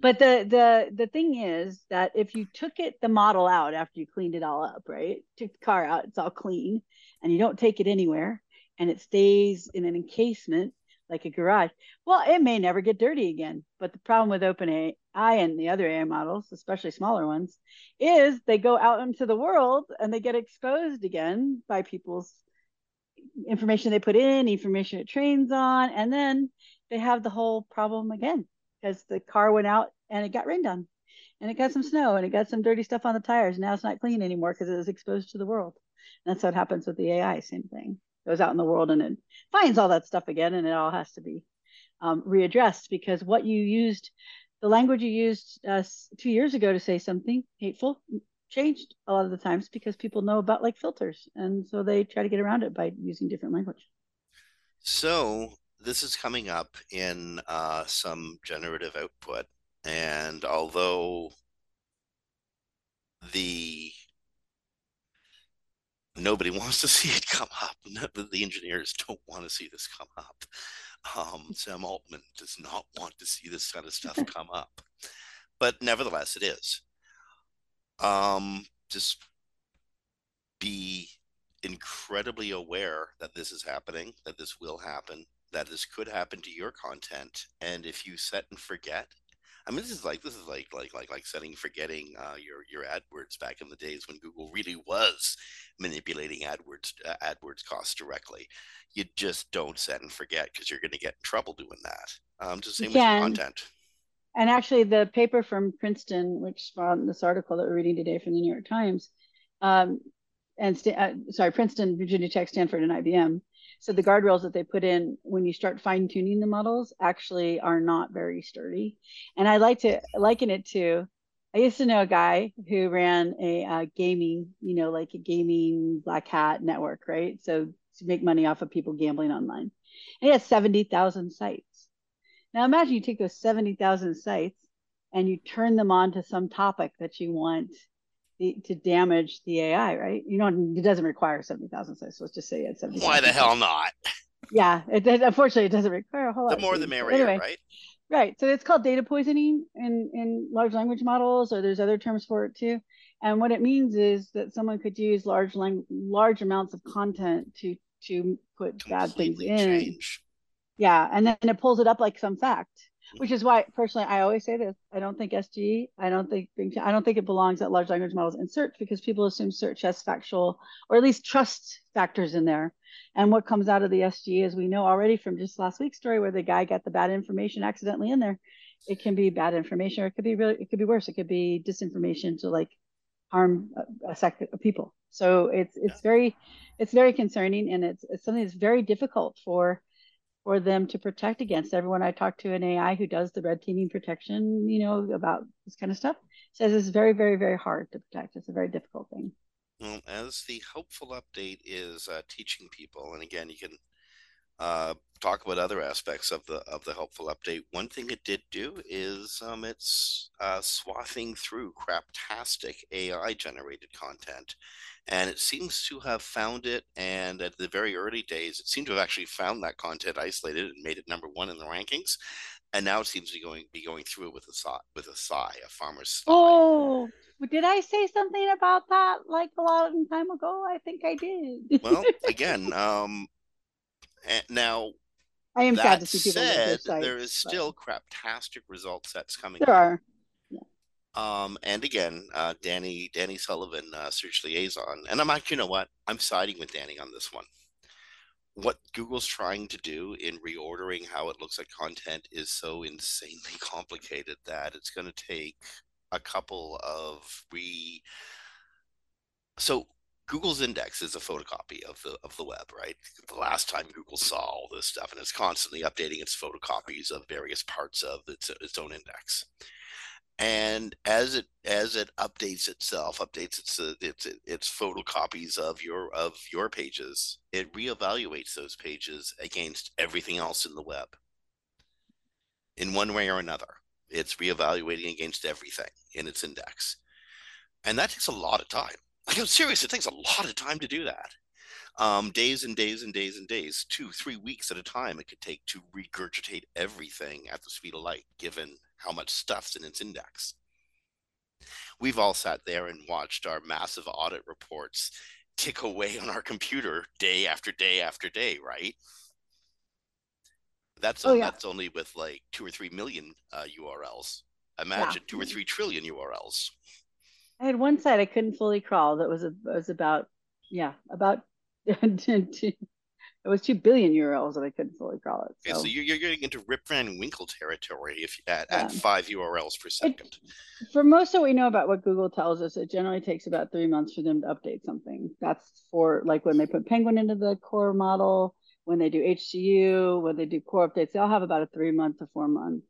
But the the the thing is that if you took it the model out after you cleaned it all up, right? Took the car out, it's all clean, and you don't take it anywhere, and it stays in an encasement like a garage. Well, it may never get dirty again. But the problem with OpenAI and the other AI models, especially smaller ones, is they go out into the world and they get exposed again by people's information they put in, information it trains on, and then they have the whole problem again because the car went out and it got rained on and it got some snow and it got some dirty stuff on the tires. Now it's not clean anymore because it was exposed to the world. And that's what happens with the AI, same thing goes out in the world and it finds all that stuff again and it all has to be um, readdressed because what you used the language you used uh, two years ago to say something hateful changed a lot of the times because people know about like filters and so they try to get around it by using different language so this is coming up in uh, some generative output and although the nobody wants to see it come up. The engineers don't want to see this come up. Um, Sam Altman does not want to see this kind of stuff come up, but nevertheless, it is. Um, just be incredibly aware that this is happening, that this will happen, that this could happen to your content, and if you set and forget, I mean, this is like this is like like like like setting forgetting uh, your your AdWords back in the days when Google really was manipulating AdWords uh, AdWords costs directly. You just don't set and forget because you're going to get in trouble doing that. Um, just same with content. And actually, the paper from Princeton, which spawned this article that we're reading today from the New York Times, um, and uh, sorry, Princeton, Virginia Tech, Stanford, and IBM so the guardrails that they put in when you start fine tuning the models actually are not very sturdy. And I like to liken it to I used to know a guy who ran a uh, gaming, you know, like a gaming black hat network, right? So to make money off of people gambling online. And he has 70,000 sites. Now imagine you take those 70,000 sites and you turn them on to some topic that you want the, to damage the AI, right? You know, it doesn't require 70,000 sites. So let's just say it's 70,000. Why the hell not? Yeah, it, it, unfortunately, it doesn't require a whole lot. The more the merrier, anyway, right? Right. So it's called data poisoning in, in large language models, or there's other terms for it too. And what it means is that someone could use large lang- large amounts of content to to put Completely bad things in. Change. Yeah, and then it pulls it up like some fact which is why personally I always say this. I don't think SGE, I don't think I don't think it belongs at large language models in search because people assume search has factual or at least trust factors in there. And what comes out of the SGE is we know already from just last week's story where the guy got the bad information accidentally in there. It can be bad information or it could be really it could be worse. It could be disinformation to like harm a, a sect of people. So it's it's very it's very concerning and it's, it's something that's very difficult for for them to protect against. Everyone I talk to an AI who does the red teaming protection, you know, about this kind of stuff, says it's very, very, very hard to protect. It's a very difficult thing. Well, as the helpful update is uh, teaching people, and again, you can uh, talk about other aspects of the of the helpful update. One thing it did do is um, it's uh, swathing through craptastic AI generated content, and it seems to have found it. And at the very early days, it seemed to have actually found that content isolated and made it number one in the rankings. And now it seems to be going be going through it with a sigh, with a sigh, a farmer's sigh. Oh, did I say something about that like a long time ago? I think I did. well, again, um, now, I am sad to see people said, sites, there is still but... craptastic result sets coming. There are. Um, and again, uh, Danny Danny Sullivan, uh, search liaison, and I'm like, you know what? I'm siding with Danny on this one. What Google's trying to do in reordering how it looks at content is so insanely complicated that it's going to take a couple of re. So Google's index is a photocopy of the of the web, right? The last time Google saw all this stuff, and it's constantly updating its photocopies of various parts of its its own index. And as it as it updates itself, updates its uh, its its photocopies of your of your pages, it reevaluates those pages against everything else in the web. In one way or another, it's reevaluating against everything in its index, and that takes a lot of time like I'm serious, it takes a lot of time to do that. Um, days and days and days and days, two, three weeks at a time, it could take to regurgitate everything at the speed of light, given how much stuff's in its index. We've all sat there and watched our massive audit reports tick away on our computer day after day after day, right? That's Oh, yeah. that's only with like two or three million uh, URLs. Imagine two or three trillion URLs. I had one site I couldn't fully crawl that was a, was about yeah about it was two billion URLs that I couldn't fully crawl it. Okay, so So you're, you're getting into Rip Van Winkle territory if at, Yeah. at five URLs per second. for most of what we know about what Google tells us, it generally takes about three months for them to update something. That's for like when they put Penguin into the core model, when they do HCU, when they do core updates, they all have about a three month to four month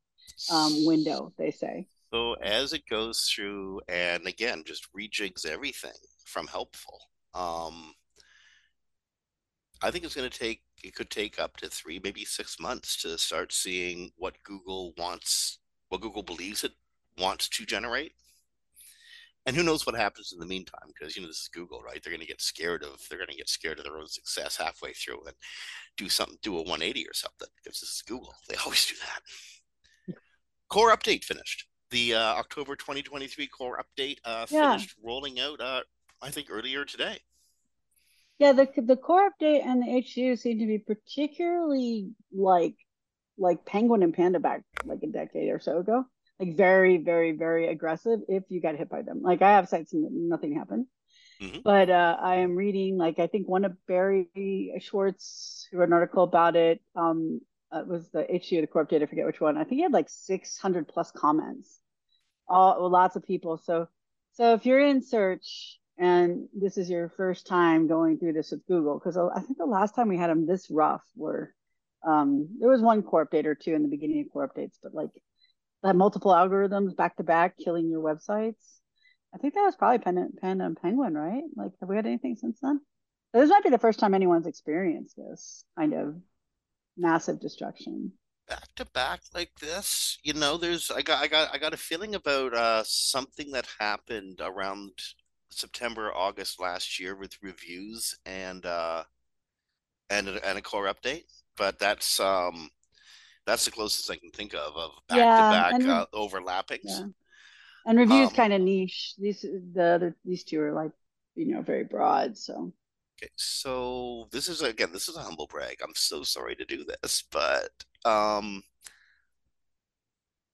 um, window, they say. So as it goes through, and again, just rejigs everything from helpful. Um, I think it's going to take. It could take up to three, maybe six months to start seeing what Google wants, what Google believes it wants to generate. And who knows what happens in the meantime? Because you know this is Google, right? They're going to get scared of. They're going to get scared of their own success halfway through and do something, do a 180 or something. Because this is Google. They always do that. Core update finished the uh, October 2023 core update uh, Yeah. finished rolling out. Uh, I think earlier today. Yeah, the the core update and the HCU seem to be particularly like like Penguin and Panda back like a decade or so ago. Like very, very, very aggressive if you got hit by them. Like I have sites and nothing happened. Mhm. But uh, I am reading like I think one of Barry Schwartz who wrote an article about it. Um, uh, it was the HCU, the core update. I forget which one. I think he had like 600 plus comments. All lots of people. So so if you're in search and this is your first time going through this with Google, because I think the last time we had them this rough were um, there was one core update or two in the beginning of core updates, but like that multiple algorithms back to back killing your websites. I think that was probably Panda, Panda and Penguin, right? Like, have we had anything since then? This might be the first time anyone's experienced this kind of massive destruction. Back to back like this you know there's i got i got i got a feeling about uh something that happened around september august last year with reviews and uh and a, and a core update but that's um that's the closest i can think of of back Yeah, to back and- uh, overlappings Yeah. And reviews Um, kind of niche. These the other these two are like, you know, very broad. So Okay, so this is again, this is a humble brag. I'm so sorry to do this, but um,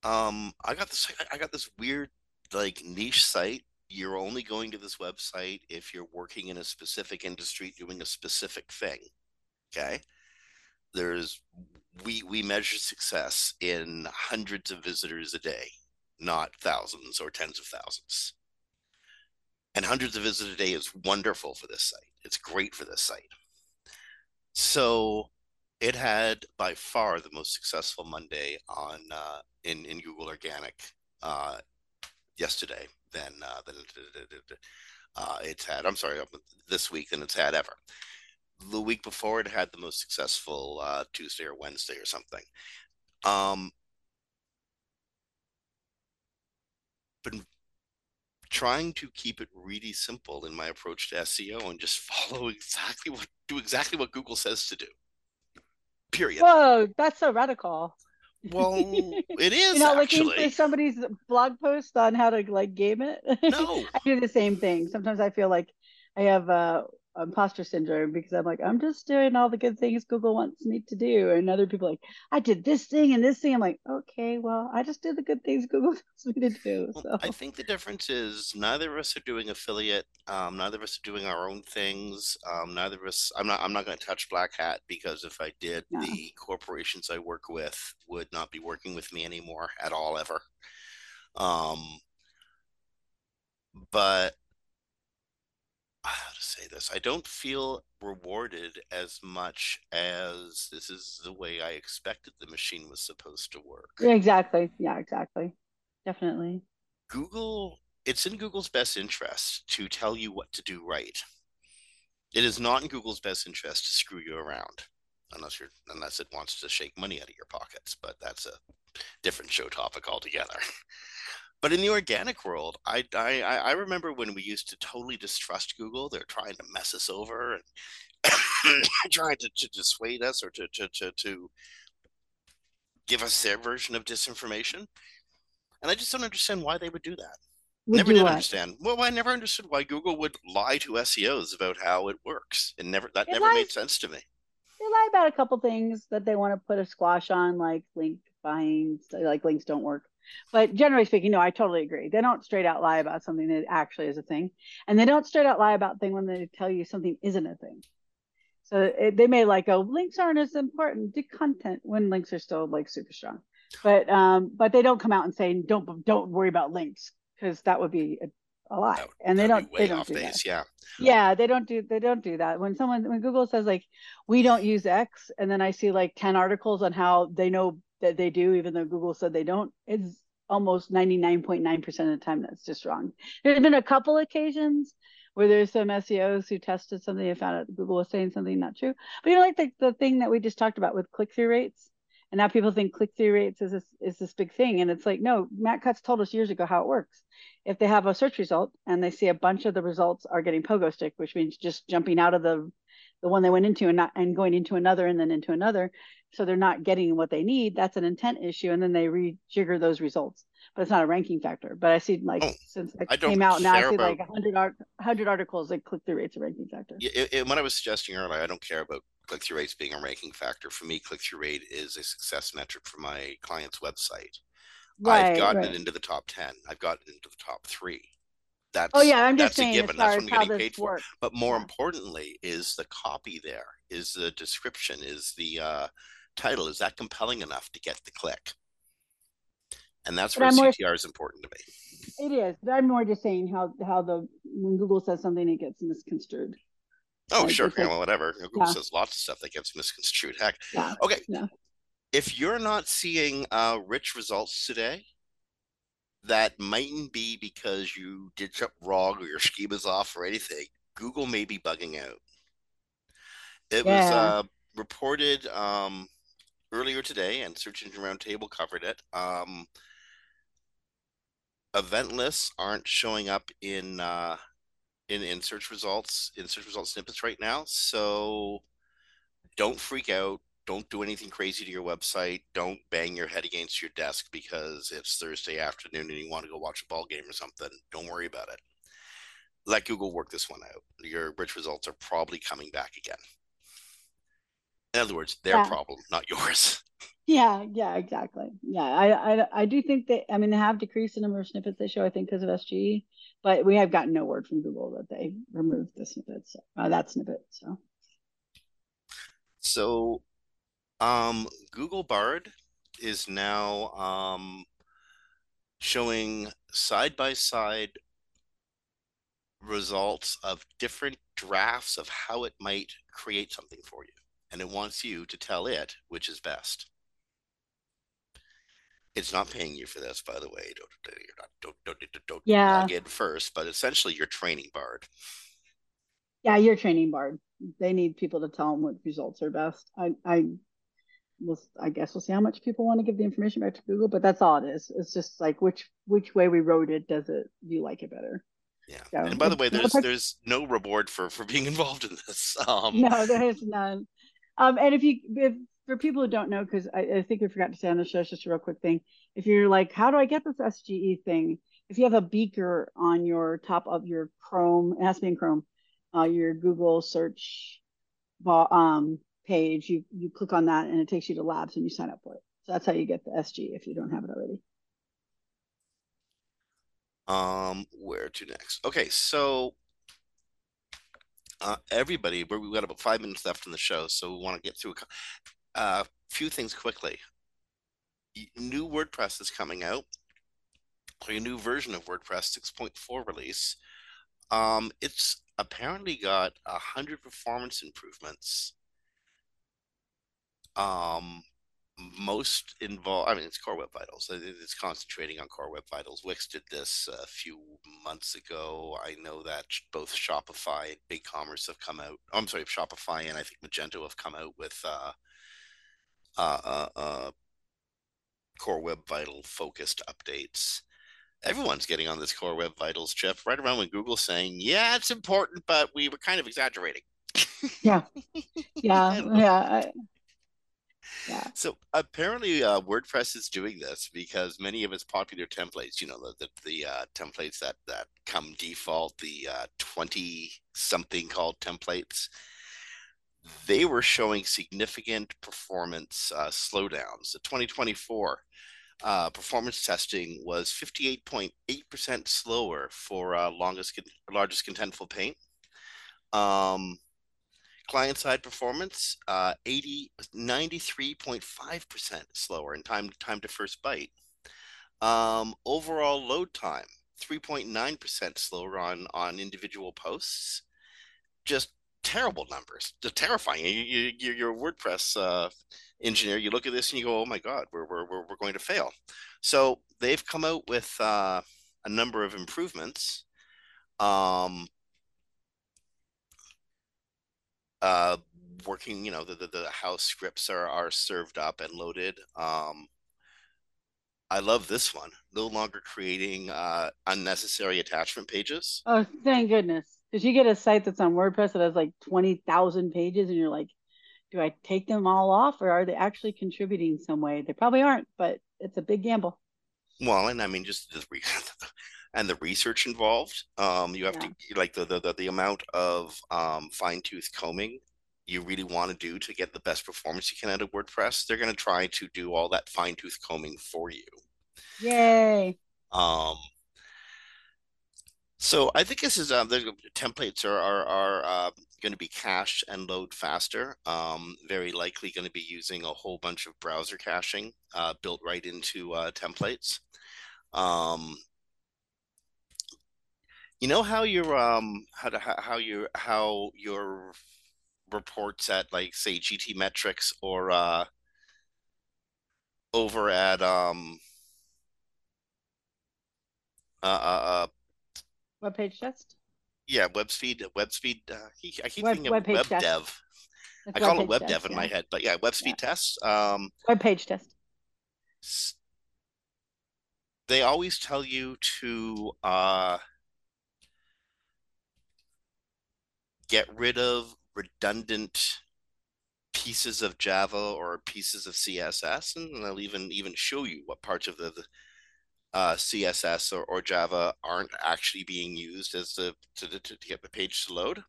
um, I got this, I- got this weird like niche site. You're only going to this website if you're working in a specific industry doing a specific thing. Okay, there's we we measure success in hundreds of visitors a day, not thousands or tens of thousands. And hundreds of visitors a day is wonderful for this site. It's great for this site. So it had by far the most successful Monday on uh, in in Google Organic uh, yesterday than uh, than uh, it's had. I'm sorry, this week than it's had ever. The week before, it had the most successful uh, Tuesday or Wednesday or something. Um, been trying to keep it really simple in my approach to SEO and just follow exactly what do exactly what Google says to do. Period. whoa, that's so radical. Well, it is looking actually. for somebody's blog post on how to like game it. No. I do the same thing. Sometimes I feel like I have uh, imposter syndrome because I'm like, I'm just doing all the good things Google wants me to do. And other people like, I did this thing and this thing. I'm like, okay, well, I just did the good things Google wants me to do. Well, I think the difference is neither of us are doing affiliate. Um, neither of us are doing our own things. Um, neither of us. I'm not. I'm not going to touch Black Hat because if I did, the corporations I work with would not be working with me anymore at all ever. Um, but how to say this? I don't feel rewarded as much as this is the way I expected the machine was supposed to work. yeah, exactly. Yeah, exactly. Definitely. Google, it's in Google's best interest to tell you what to do right. It is not in Google's best interest to screw you around, unless you're unless it wants to shake money out of your pockets. But that's a different show topic altogether. But in the organic world, I, I I remember when we used to totally distrust Google. They're trying to mess us over and trying to, to dissuade us or to, to to to give us their version of disinformation. And I just don't understand why they would do that. Would never did what? understand. Well, I never understood why Google would lie to SEOs about how it works. It never that It never made sense to me. They lie about a couple things that they want to put a squash on, like link buying, like links don't work. But generally speaking, no, I totally agree. They don't straight out lie about something that actually is a thing, and they don't straight out lie about thing when they tell you something isn't a thing. So it, they may like go links aren't as important to content when links are still like super strong, but um, but they don't come out and say don't don't worry about links because that would be a, a lie. That- and they don't they don't do that. Yeah. Yeah, they don't do they don't do that. When someone when Google says like we don't use X and then I see like 10 articles on how they know that they do even though Google said they don't, it's almost 99.9% of the time that's just wrong. There's been a couple occasions where there's some SEOs who tested something and found out Google was saying something not true. But you know like the, the thing that we just talked about with click-through rates and now people think click-through rates is this is this big thing and it's like no, Matt Cutts told us years ago how it works if they have a search result and they see a bunch of the results are getting pogo stick, which means just jumping out of the the one they went into and not and going into another and then into another, so they're not getting what they need. That's an intent issue, and then they rejigger those results. But it's not a ranking factor. But I see like Oh, since it came out now, I see about- like 100 art, 100 articles that click through rates a ranking factor. Yeah, it, it- what I was suggesting earlier, I don't care about click through rates being a ranking factor. For me, click through rate is a success metric for my client's website. I've gotten right. it into the top 10, I've gotten it into the top three. That's, Oh yeah, I'm just that's a saying as far That's what I'm getting paid for. But more Yeah. importantly, is the copy there, is the description, is the uh, title, is that compelling enough to get the click? And that's But where I'm more- CTR is important to me. It is, but I'm more just saying how how the when Google says something, it gets misconstrued. Oh, Like, sure. yeah, well, whatever. Google Yeah. says lots of stuff that gets misconstrued. Heck, Yeah. Okay. Yeah. If you're not seeing uh, rich results today, that mightn't be because you did something wrong or your schema's off or anything. Google may be bugging out. It was uh, reported um, earlier today, and Search Engine Roundtable covered it. Um, event lists aren't showing up in uh, in in search results in search results snippets right now. So don't freak out. Don't do anything crazy to your website. Don't bang your head against your desk because it's Thursday afternoon and you want to go watch a ball game or something. Don't worry about it. Let Google work this one out. Your rich results are probably coming back again. In other words, their Yeah. problem, not yours. Yeah, yeah, exactly. Yeah, I, I, I do think that. I mean, they have decreased the number of snippets they show. I think because of SGE, but we have gotten no word from Google that they removed the snippets, uh, that snippet. So So, um, Google Bard is now um, showing side by side results of different drafts of how it might create something for you. And it wants you to tell it which is best. It's not paying you for this, by the way. Don't you're not don't don't don't, don't Yeah. log in first, but essentially you're training Bard. yeah, you're training Bard. They need people to tell them what results are best. I, I, will. I guess we'll see how much people want to give the information back to Google, but that's all it is. It's just like which which way we wrote it. Does it? You like it better? Yeah. So and by the way, there's there's no reward for for being involved in this. Um, No, there is none. Um, and if you, if for people who don't know, because I, I think we forgot to say on the show, it's just a real quick thing. If you're like, how do I get this SGE thing? If you have a beaker on your top of your Chrome, it has to be in Chrome, uh, your Google search um, page, you you click on that and it takes you to Labs and you sign up for it. So that's how you get the SGE if you don't have it already. Um, where to next? Okay, so uh, everybody, we're, we've got about five minutes left in the show, so we want to get through a uh, few things quickly. New WordPress is coming out, or a new version of WordPress 6.4 release. Um, it's apparently got a hundred performance improvements. Um, most involved, I mean, it's Core Web Vitals. It's concentrating on Core Web Vitals. Wix did this a few months ago. I know that both Shopify and BigCommerce have come out. I'm sorry, Shopify and I think Magento have come out with uh, uh, uh, uh, Core Web Vital focused updates. Everyone's getting on this Core Web Vitals chip right around when Google's saying, "Yeah, it's important, but we were kind of exaggerating." Yeah, yeah, I don't know. yeah, I, yeah. So apparently, uh, WordPress is doing this because many of its popular templates, you know, the the, the uh, templates that that come default, the uh, twenty something called templates, they were showing significant performance uh, slowdowns. The 2024 uh, performance testing was 58.8% slower for uh, longest largest contentful paint. Um, client side performance uh, 80 93.5% slower in time time to first byte. Um, overall load time 3.9% slower on on individual posts. Just terrible numbers. Terrifying. You, you, you're a WordPress uh, engineer. You look at this and you go, "Oh my God, we're we're we're going to fail." So they've come out with uh, a number of improvements. Um, uh, working, you know, the, the, the how scripts are are served up and loaded. Um, I love this one. No longer creating uh, unnecessary attachment pages. Oh, thank goodness. Because you get a site that's on WordPress that has like 20,000 pages, and you're like, do I take them all off or are they actually contributing some way? They probably aren't, but it's a big gamble. Well, and I mean, just the and the research involved. Um, you have yeah. to like the, the the amount of um, fine tooth combing you really want to do to get the best performance you can out of WordPress. They're going to try to do all that fine tooth combing for you. Yay! Um, so I think this is uh, the templates are are, are uh, going to be cached and load faster. Um, very likely going to be using a whole bunch of browser caching uh, built right into uh, templates. Um, you know how your um how to how your how your reports at like say GTmetrix or uh over at um uh, uh, uh web page test yeah web speed web speed uh, i keep web, thinking web, web dev it's i call it web test, dev in yeah. my head but yeah web speed yeah. tests um web page test they always tell you to uh get rid of redundant pieces of Java or pieces of CSS, and they'll even even show you what parts of the, the uh, CSS or, or Java aren't actually being used as the to, to, to get the page to load.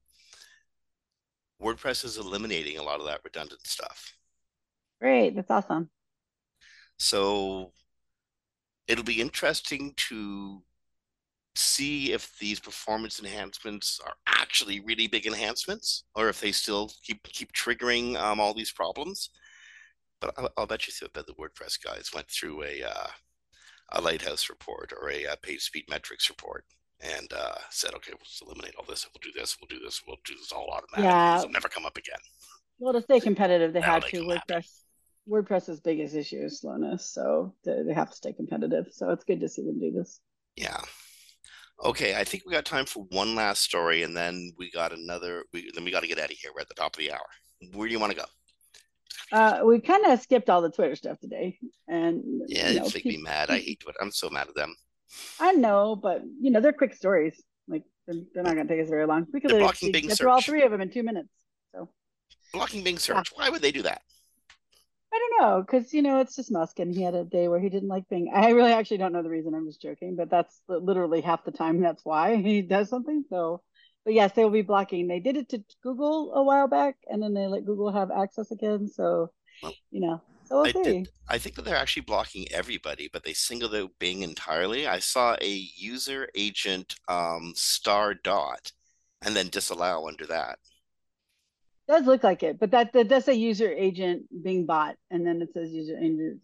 WordPress is eliminating a lot of that redundant stuff. Great, that's awesome. So it'll be interesting to see if these performance enhancements are actually really big enhancements or if they still keep keep triggering um, all these problems. But I'll, I'll bet you that the WordPress guys went through a uh, a Lighthouse report or a, a uh, page speed metrics report and uh, said, okay, we'll just eliminate all this. We'll do this. We'll do this. We'll do this all automatically. Yeah. It'll never come up again. Well, to stay competitive, they had to. WordPress. Happen. WordPress's biggest issue is slowness, so they have to stay competitive. So it's good to see them do this. Yeah. Okay, I think we got time for one last story, and then we got another. We then we got to get out of here. We're at the top of the hour. Where do you want to go? Uh, we kind of skipped all the Twitter stuff today, and yeah, you know, make me mad. I hate Twitter. I'm so mad at them. I know, but you know they're quick stories. Like they're, they're not going to take us very long. We could blocking Bing get through all three of them in two minutes. So blocking Bing search. Why would they do that? I don't know, because you know it's just Musk, and he had a day where he didn't like Bing. I really actually don't know the reason. I'm just joking, but that's literally half the time. That's why he does something. So, but yes, they will be blocking. They did it to Google a while back, and then they let Google have access again. So, well, you know, so we'll I, did, I think that they're actually blocking everybody, but they singled out Bing entirely. I saw a user agent um, star dot, and then disallow under that does look like it, but that, that does say user agent Bing bot, and then it says user agent.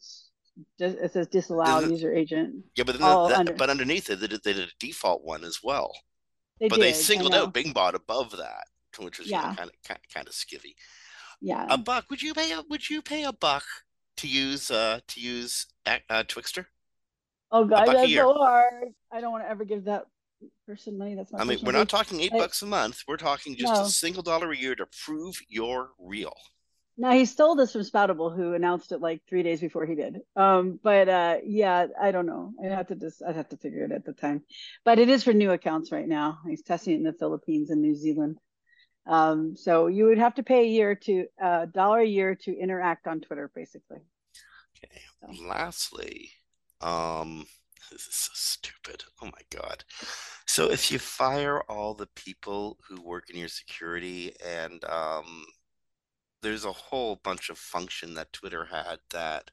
It says disallow user agent. Yeah, but that, under. but underneath it, they did, they did, a default one as well. They but did, they singled out Bing bot above that, which was yeah. kind of kind of skivvy. Yeah, a buck. Would you pay a Would you pay a buck to use uh to use uh, TwiXter? Oh God, that's so hard. I don't want to ever give that person money. That's not. I mean, we're not talking eight bucks a month. We're talking just no. a single dollar a year to prove you're real. Now he stole this from Spoutible, who announced it like three days before he did. Um, but uh, yeah, I don't know. I have to just I'd have to figure it at the time. But it is for new accounts right now. He's testing it in the Philippines and New Zealand. Um, so you would have to pay a year to a uh, dollar a year to interact on Twitter, basically. Okay. So. Lastly, um, this is so stupid. Oh my god. So if you fire all the people who work in your security and um, there's a whole bunch of function that Twitter had that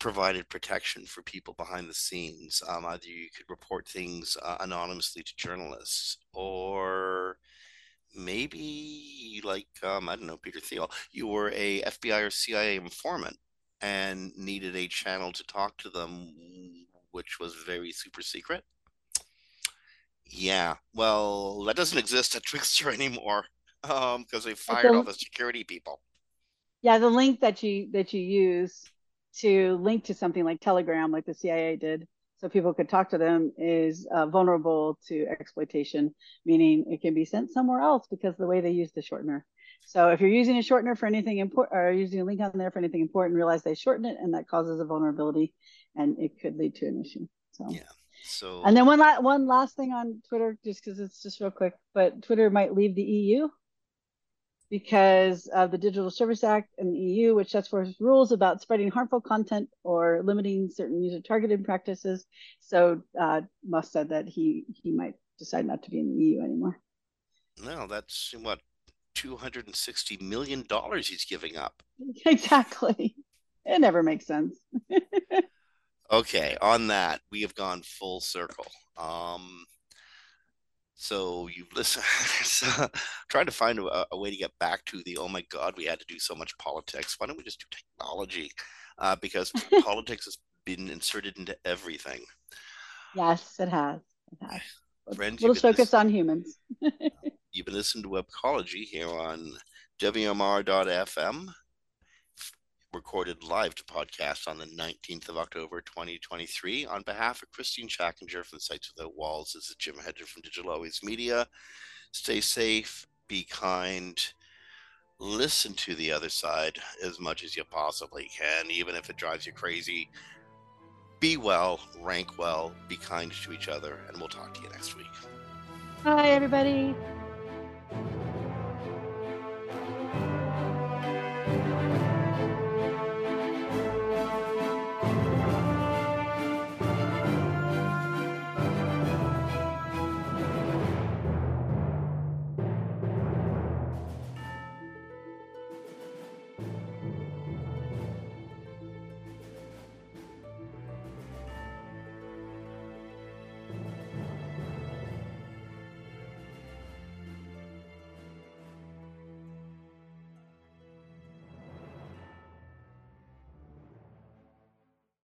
provided protection for people behind the scenes. Um, either you could report things uh, anonymously to journalists, or maybe like um, I don't know, Peter Thiel, you were a FBI or CIA informant and needed a channel to talk to them, which was very super secret. Yeah, well, that doesn't exist at TwiXter anymore um, because they fired the, all the security people. Yeah, the link that you that you use to link to something like Telegram, like the CIA did, so people could talk to them, is uh, vulnerable to exploitation, meaning it can be sent somewhere else because the way they use the shortener. So if you're using a shortener for anything important, or using a link on there for anything important, realize they shorten it, and that causes a vulnerability, and it could lead to an issue. So yeah. So and then one la- one last thing on Twitter, just because it's just real quick, but Twitter might leave the EU because of the Digital Service Act and the EU, which sets forth rules about spreading harmful content or limiting certain user targeted practices. So uh, Musk said that he he might decide not to be in the EU anymore. No, that's what two hundred and sixty million dollars he's giving up. Exactly. It never makes sense. okay, on that, we have gone full circle. Um, so you listen, so trying to find a, a, way to get back to the oh my god, we had to do so much politics. Why don't we just do technology? Uh, because politics has been inserted into everything. Yes, it has. It has. Friends, we'll focus on humans. you've been listening to Webcology here on WMR.fm recorded live to podcast on the 19th of October 2023. On behalf of Kristine Schachinger from Sites Without Walls, this is Jim Hedger from Digital Always Media. Stay safe, be kind, listen to the other side as much as you possibly can, even if it drives you crazy. Be well, rank well, be kind to each other, and we'll talk to you next week. Bye, everybody.